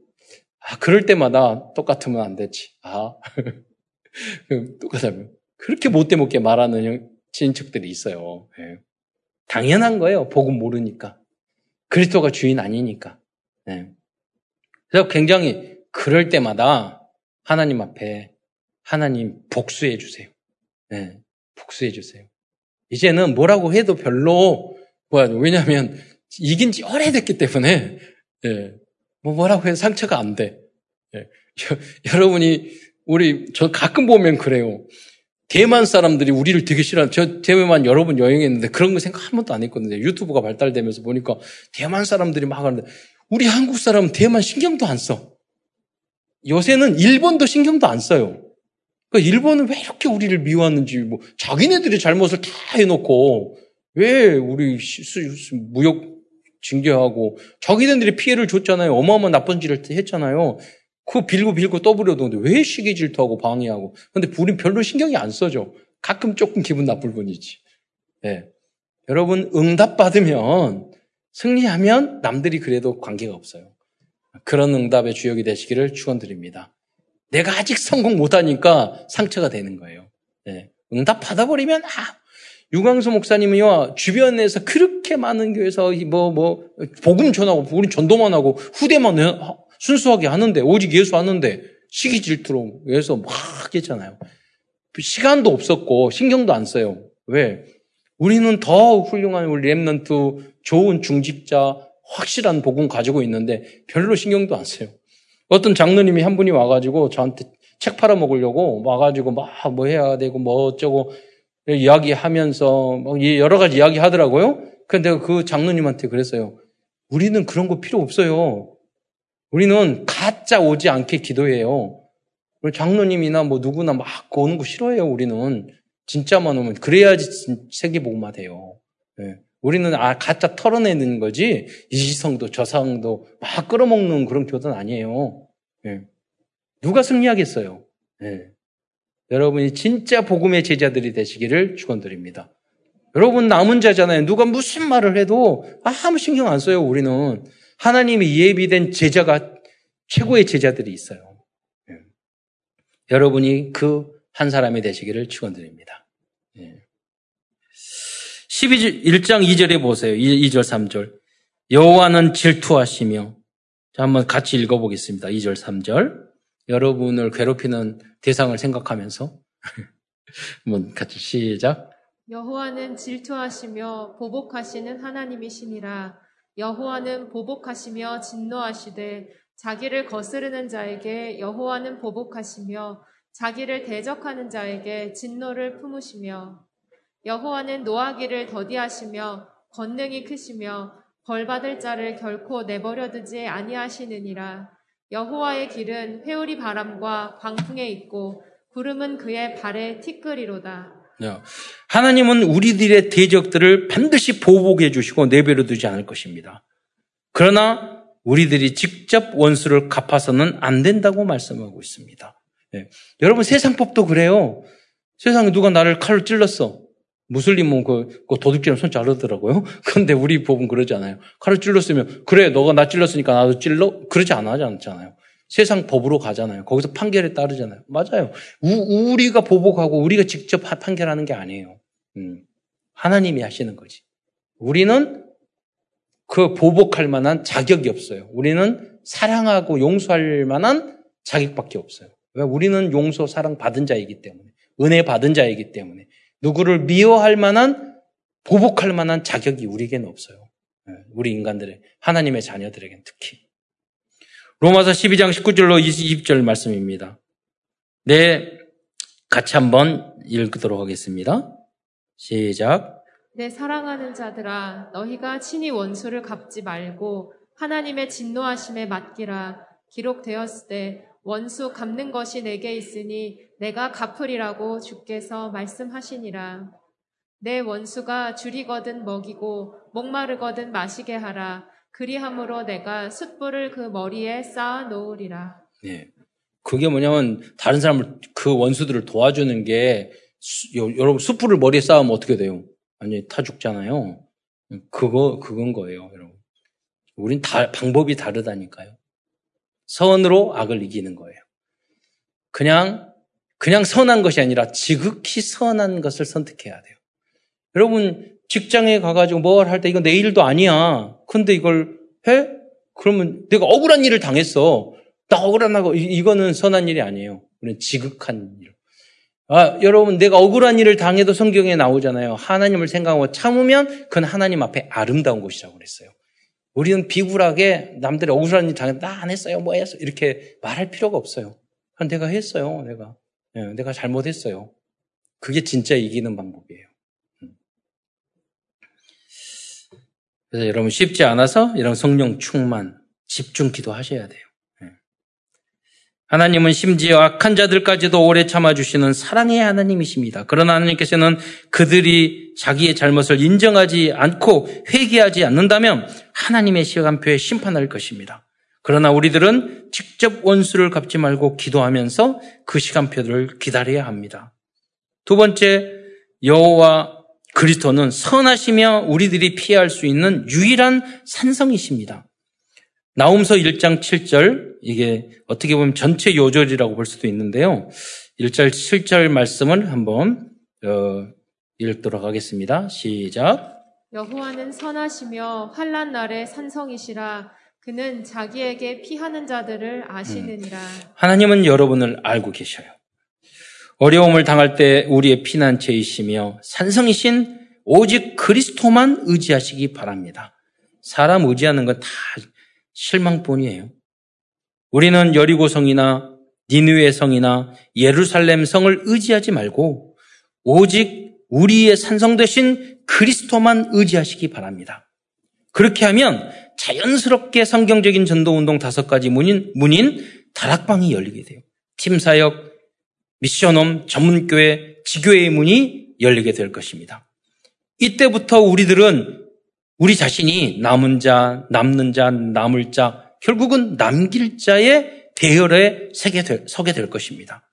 Speaker 1: 아 그럴 때마다 똑같으면 안 되지. 아 똑같으면. 그렇게 못돼 먹게 말하는 친척들이 있어요. 네. 당연한 거예요. 복음 모르니까 그리스도가 주인 아니니까. 네. 그래서 굉장히 그럴 때마다 하나님 앞에 하나님 복수해 주세요. 네. 복수해 주세요. 이제는 뭐라고 해도 별로 뭐야 왜냐하면 이긴 지 오래됐기 때문에 네. 뭐 뭐라고 해도 상처가 안 돼. 네. 여러분이 우리 저 가끔 보면 그래요. 대만 사람들이 우리를 되게 싫어하는, 저 대만 여러 분 여행했는데 그런 거 생각 한 번도 안 했거든요. 유튜브가 발달되면서 보니까 대만 사람들이 막 하는데, 우리 한국 사람은 대만 신경도 안 써. 요새는 일본도 신경도 안 써요. 그러니까 일본은 왜 이렇게 우리를 미워하는지, 뭐, 자기네들이 잘못을 다 해놓고, 왜 우리 무역 징계하고, 자기네들이 피해를 줬잖아요. 어마어마한 나쁜 짓을 했잖아요. 그 빌고 빌고 떠부려도 왜 시기 질투하고 방해하고. 근데 우린 별로 신경이 안 써져. 가끔 조금 기분 나쁠 뿐이지. 네. 여러분, 응답받으면, 승리하면 남들이 그래도 관계가 없어요. 그런 응답의 주역이 되시기를 축원드립니다. 내가 아직 성공 못하니까 상처가 되는 거예요. 네. 응답 받아버리면, 아, 유광수 목사님이요, 주변에서 그렇게 많은 교회에서 뭐, 뭐, 복음 전하고, 우리 전도만 하고, 후대만 순수하게 하는데, 오직 예수 하는데, 시기 질투로 해서 막 했잖아요. 시간도 없었고, 신경도 안 써요. 왜? 우리는 더 훌륭한 우리 랩런트, 좋은 중직자, 확실한 복음 가지고 있는데, 별로 신경도 안 써요. 어떤 장로님이 한 분이 와가지고 저한테 책 팔아먹으려고 와가지고 막 뭐 해야 되고 뭐 어쩌고 이야기하면서 뭐 여러 가지 이야기 하더라고요. 근데 그 장로님한테 그랬어요. 우리는 그런 거 필요 없어요. 우리는 가짜 오지 않게 기도해요. 장로님이나 뭐 누구나 막 오는 거 싫어해요, 우리는. 진짜만 오면. 그래야지 세계복음화 돼요. 네. 우리는 아, 가짜 털어내는 거지, 이지성도 저상도 막 끌어먹는 그런 교도는 아니에요. 네. 누가 승리하겠어요? 네. 여러분이 진짜 복음의 제자들이 되시기를 축원드립니다. 여러분 남은 자잖아요. 누가 무슨 말을 해도 아무 신경 안 써요. 우리는 하나님이 예비된 제자가 최고의 제자들이 있어요. 예. 여러분이 그 한 사람이 되시기를 축원드립니다. 예. 12절 1장 2절에 보세요. 2, 절 3절. 여호와는 질투하시며 자, 한번 같이 읽어 보겠습니다. 2절 3절. 여러분을 괴롭히는 대상을 생각하면서 한번 같이 시작.
Speaker 2: 여호와는 질투하시며 보복하시는 하나님이시니라. 여호와는 보복하시며 진노하시되 자기를 거스르는 자에게 여호와는 보복하시며 자기를 대적하는 자에게 진노를 품으시며 여호와는 노하기를 더디하시며 권능이 크시며 벌받을 자를 결코 내버려 두지 아니하시느니라. 여호와의 길은 회오리 바람과 광풍에 있고 구름은 그의 발에 티끌이로다.
Speaker 1: 네. 하나님은 우리들의 대적들을 반드시 보복해 주시고 내버려 두지 않을 것입니다. 그러나 우리들이 직접 원수를 갚아서는 안 된다고 말씀하고 있습니다. 네. 여러분 세상 법도 그래요. 세상에 누가 나를 칼로 찔렀어. 무슬림은 그, 그 도둑질하면 손 자르더라고요. 근데 우리 법은 그러지 않아요. 칼을 찔렀으면, 그래, 너가 나 찔렀으니까 나도 찔러? 그러지 않잖아요. 세상 법으로 가잖아요. 거기서 판결에 따르잖아요. 맞아요. 우, 리가 보복하고 우리가 직접 판결하는 게 아니에요. 음, 하나님이 하시는 거지. 우리는 그 보복할 만한 자격이 없어요. 우리는 사랑하고 용서할 만한 자격밖에 없어요. 왜? 우리는 용서, 사랑 받은 자이기 때문에. 은혜 받은 자이기 때문에. 누구를 미워할 만한 보복할 만한 자격이 우리에게는 없어요. 예, 우리 인간들의 하나님의 자녀들에게는 특히. 로마서 12장 19절로 20절 말씀입니다. 네, 같이 한번 읽도록 하겠습니다. 시작.
Speaker 2: 내 사랑하는 자들아, 너희가 친히 원수를 갚지 말고 하나님의 진노하심에 맡기라. 기록되었을 때 원수 갚는 것이 내게 있으니 내가 갚으리라고 주께서 말씀하시니라. 내 원수가 줄이거든 먹이고 목마르거든 마시게 하라. 그리함으로 내가 숯불을 그 머리에 쌓아 놓으리라.
Speaker 1: 네. 그게 뭐냐면 다른 사람을 그 원수들을 도와주는 게 수, 여러분 숯불을 머리에 쌓으면 어떻게 돼요? 완전히 타 죽잖아요. 그거 그건 거예요, 여러분. 우린 다 방법이 다르다니까요. 선으로 악을 이기는 거예요. 그냥, 그냥 선한 것이 아니라 지극히 선한 것을 선택해야 돼요. 여러분, 직장에 가가지고 뭘 할 때 이거 내 일도 아니야. 근데 이걸 해? 그러면 내가 억울한 일을 당했어. 나 억울하다고, 이거는 선한 일이 아니에요. 우리는 지극한 일. 아, 여러분, 내가 억울한 일을 당해도 성경에 나오잖아요. 하나님을 생각하고 참으면 그건 하나님 앞에 아름다운 것이라고 그랬어요. 우리는 비굴하게 남들이 억울한 일 당했다, 나안 했어요, 뭐 했어. 이렇게 말할 필요가 없어요. 내가 했어요, 내가. 네, 내가 잘못했어요. 그게 진짜 이기는 방법이에요. 그래서 여러분 쉽지 않아서 이런 성령 충만, 집중 기도하셔야 돼요. 하나님은 심지어 악한 자들까지도 오래 참아주시는 사랑의 하나님이십니다. 그러나 하나님께서는 그들이 자기의 잘못을 인정하지 않고 회개하지 않는다면 하나님의 시간표에 심판할 것입니다. 그러나 우리들은 직접 원수를 갚지 말고 기도하면서 그 시간표를 기다려야 합니다. 두 번째, 여호와 그리스도는 선하시며 우리들이 피할 수 있는 유일한 산성이십니다. 나움서 1장 7절, 이게 어떻게 보면 전체 요절이라고 볼 수도 있는데요. 1절, 7절 말씀을 한번 어, 읽도록 하겠습니다. 시작.
Speaker 2: 여호와는 선하시며 환란 날에 산성이시라 그는 자기에게 피하는 자들을 아시느니라. 음.
Speaker 1: 하나님은 여러분을 알고 계셔요. 어려움을 당할 때 우리의 피난처이시며 산성이신 오직 그리스도만 의지하시기 바랍니다. 사람 의지하는 건 다 실망뿐이에요. 우리는 여리고 성이나 니누의 성이나 예루살렘 성을 의지하지 말고 오직 우리의 산성 되신 그리스도만 의지하시기 바랍니다. 그렇게 하면 자연스럽게 성경적인 전도 운동 다섯 가지 문인, 문인 다락방이 열리게 돼요. 팀사역, 미션홈, 전문교회, 지교회의 문이 열리게 될 것입니다. 이때부터 우리들은 우리 자신이 남은 자, 남는 자, 남을 자, 결국은 남길 자의 대열에 서게 될, 것입니다.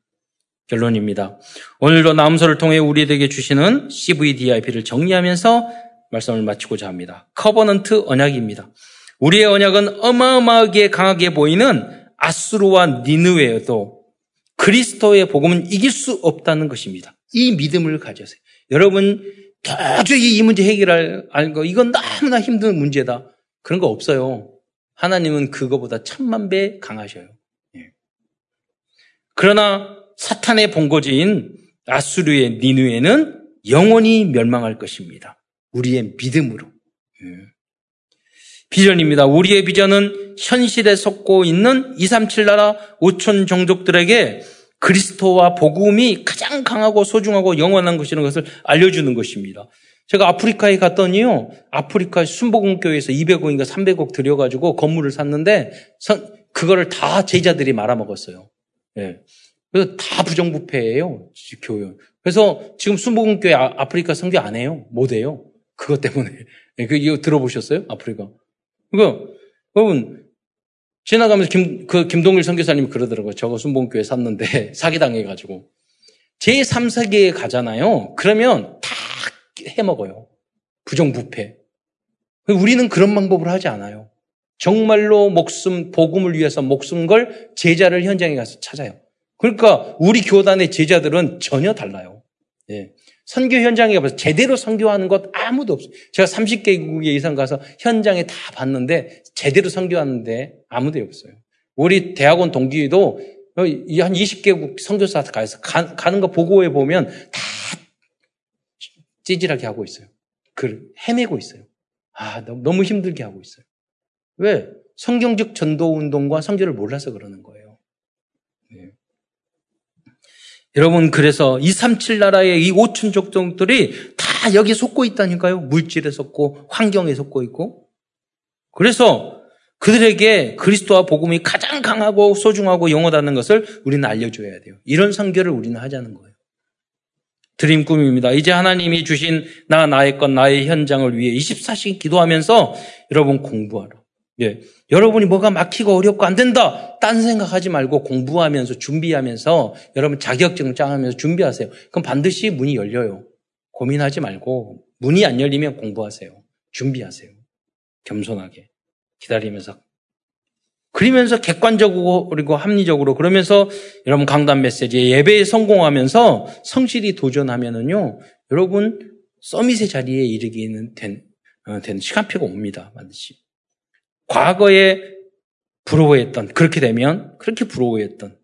Speaker 1: 결론입니다. 오늘도 나훔서를 통해 우리에게 주시는 CVDIP를 정리하면서 말씀을 마치고자 합니다. Covenant 언약입니다. 우리의 언약은 어마어마하게 강하게 보이는 아수르와 니느웨도 그리스도의 복음은 이길 수 없다는 것입니다. 이 믿음을 가져세요. 여러분 도저히 이 문제 해결할 거 이건 너무나 힘든 문제다. 그런 거 없어요. 하나님은 그거보다 천만 배 강하셔요. 예. 그러나 사탄의 본거지인 아수르의 니누에는 영원히 멸망할 것입니다. 우리의 믿음으로. 예. 비전입니다. 우리의 비전은 현실에 속고 있는 237 나라 5천 종족들에게 그리스도와 복음이 가장 강하고 소중하고 영원한 것이라는 것을 알려주는 것입니다. 제가 아프리카에 갔더니요, 아프리카 순복음교회에서 200억인가 300억 들여가지고 건물을 샀는데, 그거를 다 제자들이 말아먹었어요. 예. 그래서 다 부정부패예요, 교회. 그래서 지금 순복음교회 아, 프리카 성교 안 해요. 못 해요. 그것 때문에. 예, 그, 이거 들어보셨어요? 아프리카. 그거, 여러분, 지나가면서 김, 그 김동일 선교사님이 그러더라고요. 저거 순봉교회 샀는데 사기당해가지고. 제3세계에 가잖아요. 그러면 다 해먹어요. 부정부패. 우리는 그런 방법을 하지 않아요. 정말로 목숨, 복음을 위해서 목숨 걸 제자를 현장에 가서 찾아요. 그러니까 우리 교단의 제자들은 전혀 달라요. 예. 선교 현장에 가서 제대로 선교하는 것 아무도 없어요. 제가 30개국에 이상 가서 현장에 다 봤는데 제대로 선교하는데 아무도 없어요. 우리 대학원 동기도 한 20개국 선교사 가서 가는 거 보고해 보면 다 찌질하게 하고 있어요. 그 헤매고 있어요. 아, 너무 힘들게 하고 있어요. 왜? 성경적 전도 운동과 성교를 몰라서 그러는 거예요. 네. 여러분, 그래서 237 나라의 이 5천 족종들이 다 여기에 속고 있다니까요. 물질에 속고, 환경에 속고 있고. 그래서 그들에게 그리스도와 복음이 가장 강하고 소중하고 영원하다는 것을 우리는 알려줘야 돼요. 이런 선교를 우리는 하자는 거예요. 드림 꿈입니다. 이제 하나님이 주신 나, 나의 것, 나의 현장을 위해 24시간 기도하면서 여러분 공부하라. 예. 여러분이 뭐가 막히고 어렵고 안 된다. 딴 생각하지 말고 공부하면서 준비하면서 여러분 자격증 짱하면서 준비하세요. 그럼 반드시 문이 열려요. 고민하지 말고 문이 안 열리면 공부하세요. 준비하세요. 겸손하게 기다리면서 그러면서 객관적으로 그리고 합리적으로 그러면서 여러분 강단 메시지 예배에 성공하면서 성실히 도전하면은요 여러분 서밋의 자리에 이르기는 된, 어, 된 시간표가 옵니다 반드시 과거에 부러워했던 그렇게 되면 그렇게 부러워했던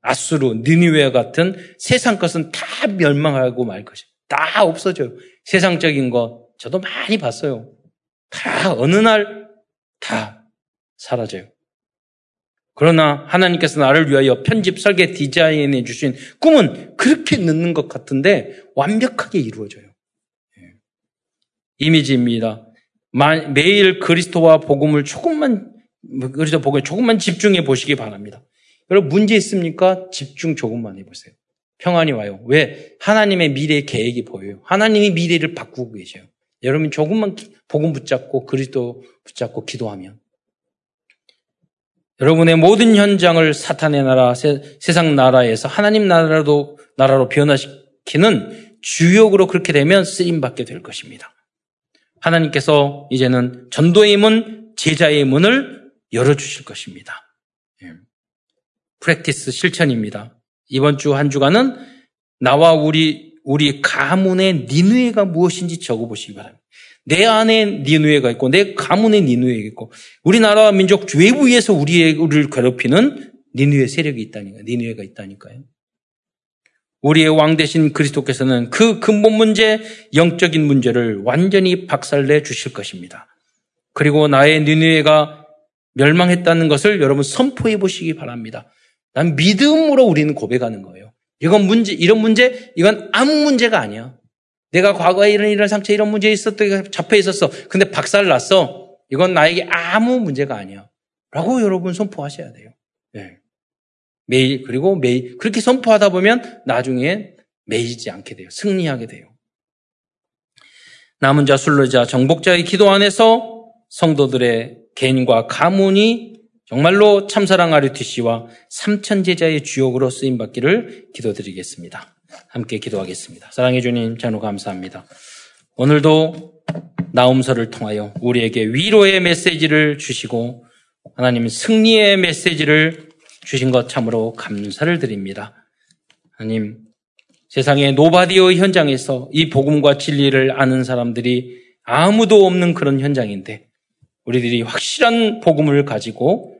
Speaker 1: 아수르, 니니웨 같은 세상 것은 다 멸망하고 말 것이 다 없어져요. 세상적인 것 저도 많이 봤어요. 다 어느 날 다 사라져요. 그러나 하나님께서 나를 위하여 편집, 설계, 디자인해 주신 꿈은 그렇게 늦는 것 같은데 완벽하게 이루어져요. 예. 이미지입니다. 매일 그리스도와 복음을 조금만 그리스도 복음에 조금만 집중해 보시기 바랍니다. 여러분 문제 있습니까? 집중 조금만 해보세요. 평안이 와요. 왜? 하나님의 미래 계획이 보여요. 하나님이 미래를 바꾸고 계셔요. 여러분 조금만 복음 붙잡고 그리스도 붙잡고 기도하면 여러분의 모든 현장을 사탄의 나라, 세, 상 나라에서 하나님 나라로 나라로 변화시키는 주역으로 그렇게 되면 쓰임 받게 될 것입니다. 하나님께서 이제는 전도의 문, 제자의 문을 열어주실 것입니다. 예. 프랙티스 실천입니다. 이번 주 한 주간은 나와 우리, 우리 가문의 니누에가 무엇인지 적어보시기 바랍니다. 내 안에 니누에가 있고, 내 가문에 니누에가 있고, 우리나라 민족 외부에서 우리를 괴롭히는 니누의 세력이 있다니까요. 니누에가 있다니까요. 우리의 왕 대신 그리스도께서는 그 근본 문제, 영적인 문제를 완전히 박살내 주실 것입니다. 그리고 나의 니누에가 멸망했다는 것을 여러분 선포해 보시기 바랍니다. 난 믿음으로 우리는 고백하는 거예요. 이건 문제, 이런 문제, 이건 아무 문제가 아니야. 내가 과거에 이런 이런 상처 이런 문제 있었던 잡혀 있었어. 근데 박살 났어. 이건 나에게 아무 문제가 아니야. 라고 여러분 선포하셔야 돼요. 네. 매일 그리고 매일 그렇게 선포하다 보면 나중에 매이지 않게 돼요. 승리하게 돼요. 남은 자, 순례자, 정복자의 기도 안에서 성도들의 개인과 가문이 정말로 참사랑 아르티 씨와 삼천 제자의 주역으로 쓰임 받기를 기도드리겠습니다. 함께 기도하겠습니다. 사랑해 주님, 찬우 감사합니다. 오늘도 나움서를 통하여 우리에게 위로의 메시지를 주시고 하나님 승리의 메시지를 주신 것 참으로 감사를 드립니다. 하나님 세상의 nobody의 현장에서 이 복음과 진리를 아는 사람들이 아무도 없는 그런 현장인데 우리들이 확실한 복음을 가지고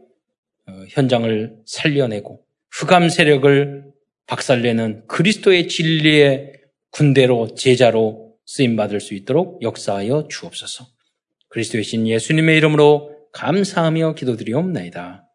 Speaker 1: 어, 현장을 살려내고 흑암 세력을 박살내는 그리스도의 진리의 군대로 제자로 쓰임 받을 수 있도록 역사하여 주옵소서. 그리스도이신 예수님의 이름으로 감사하며 기도드리옵나이다.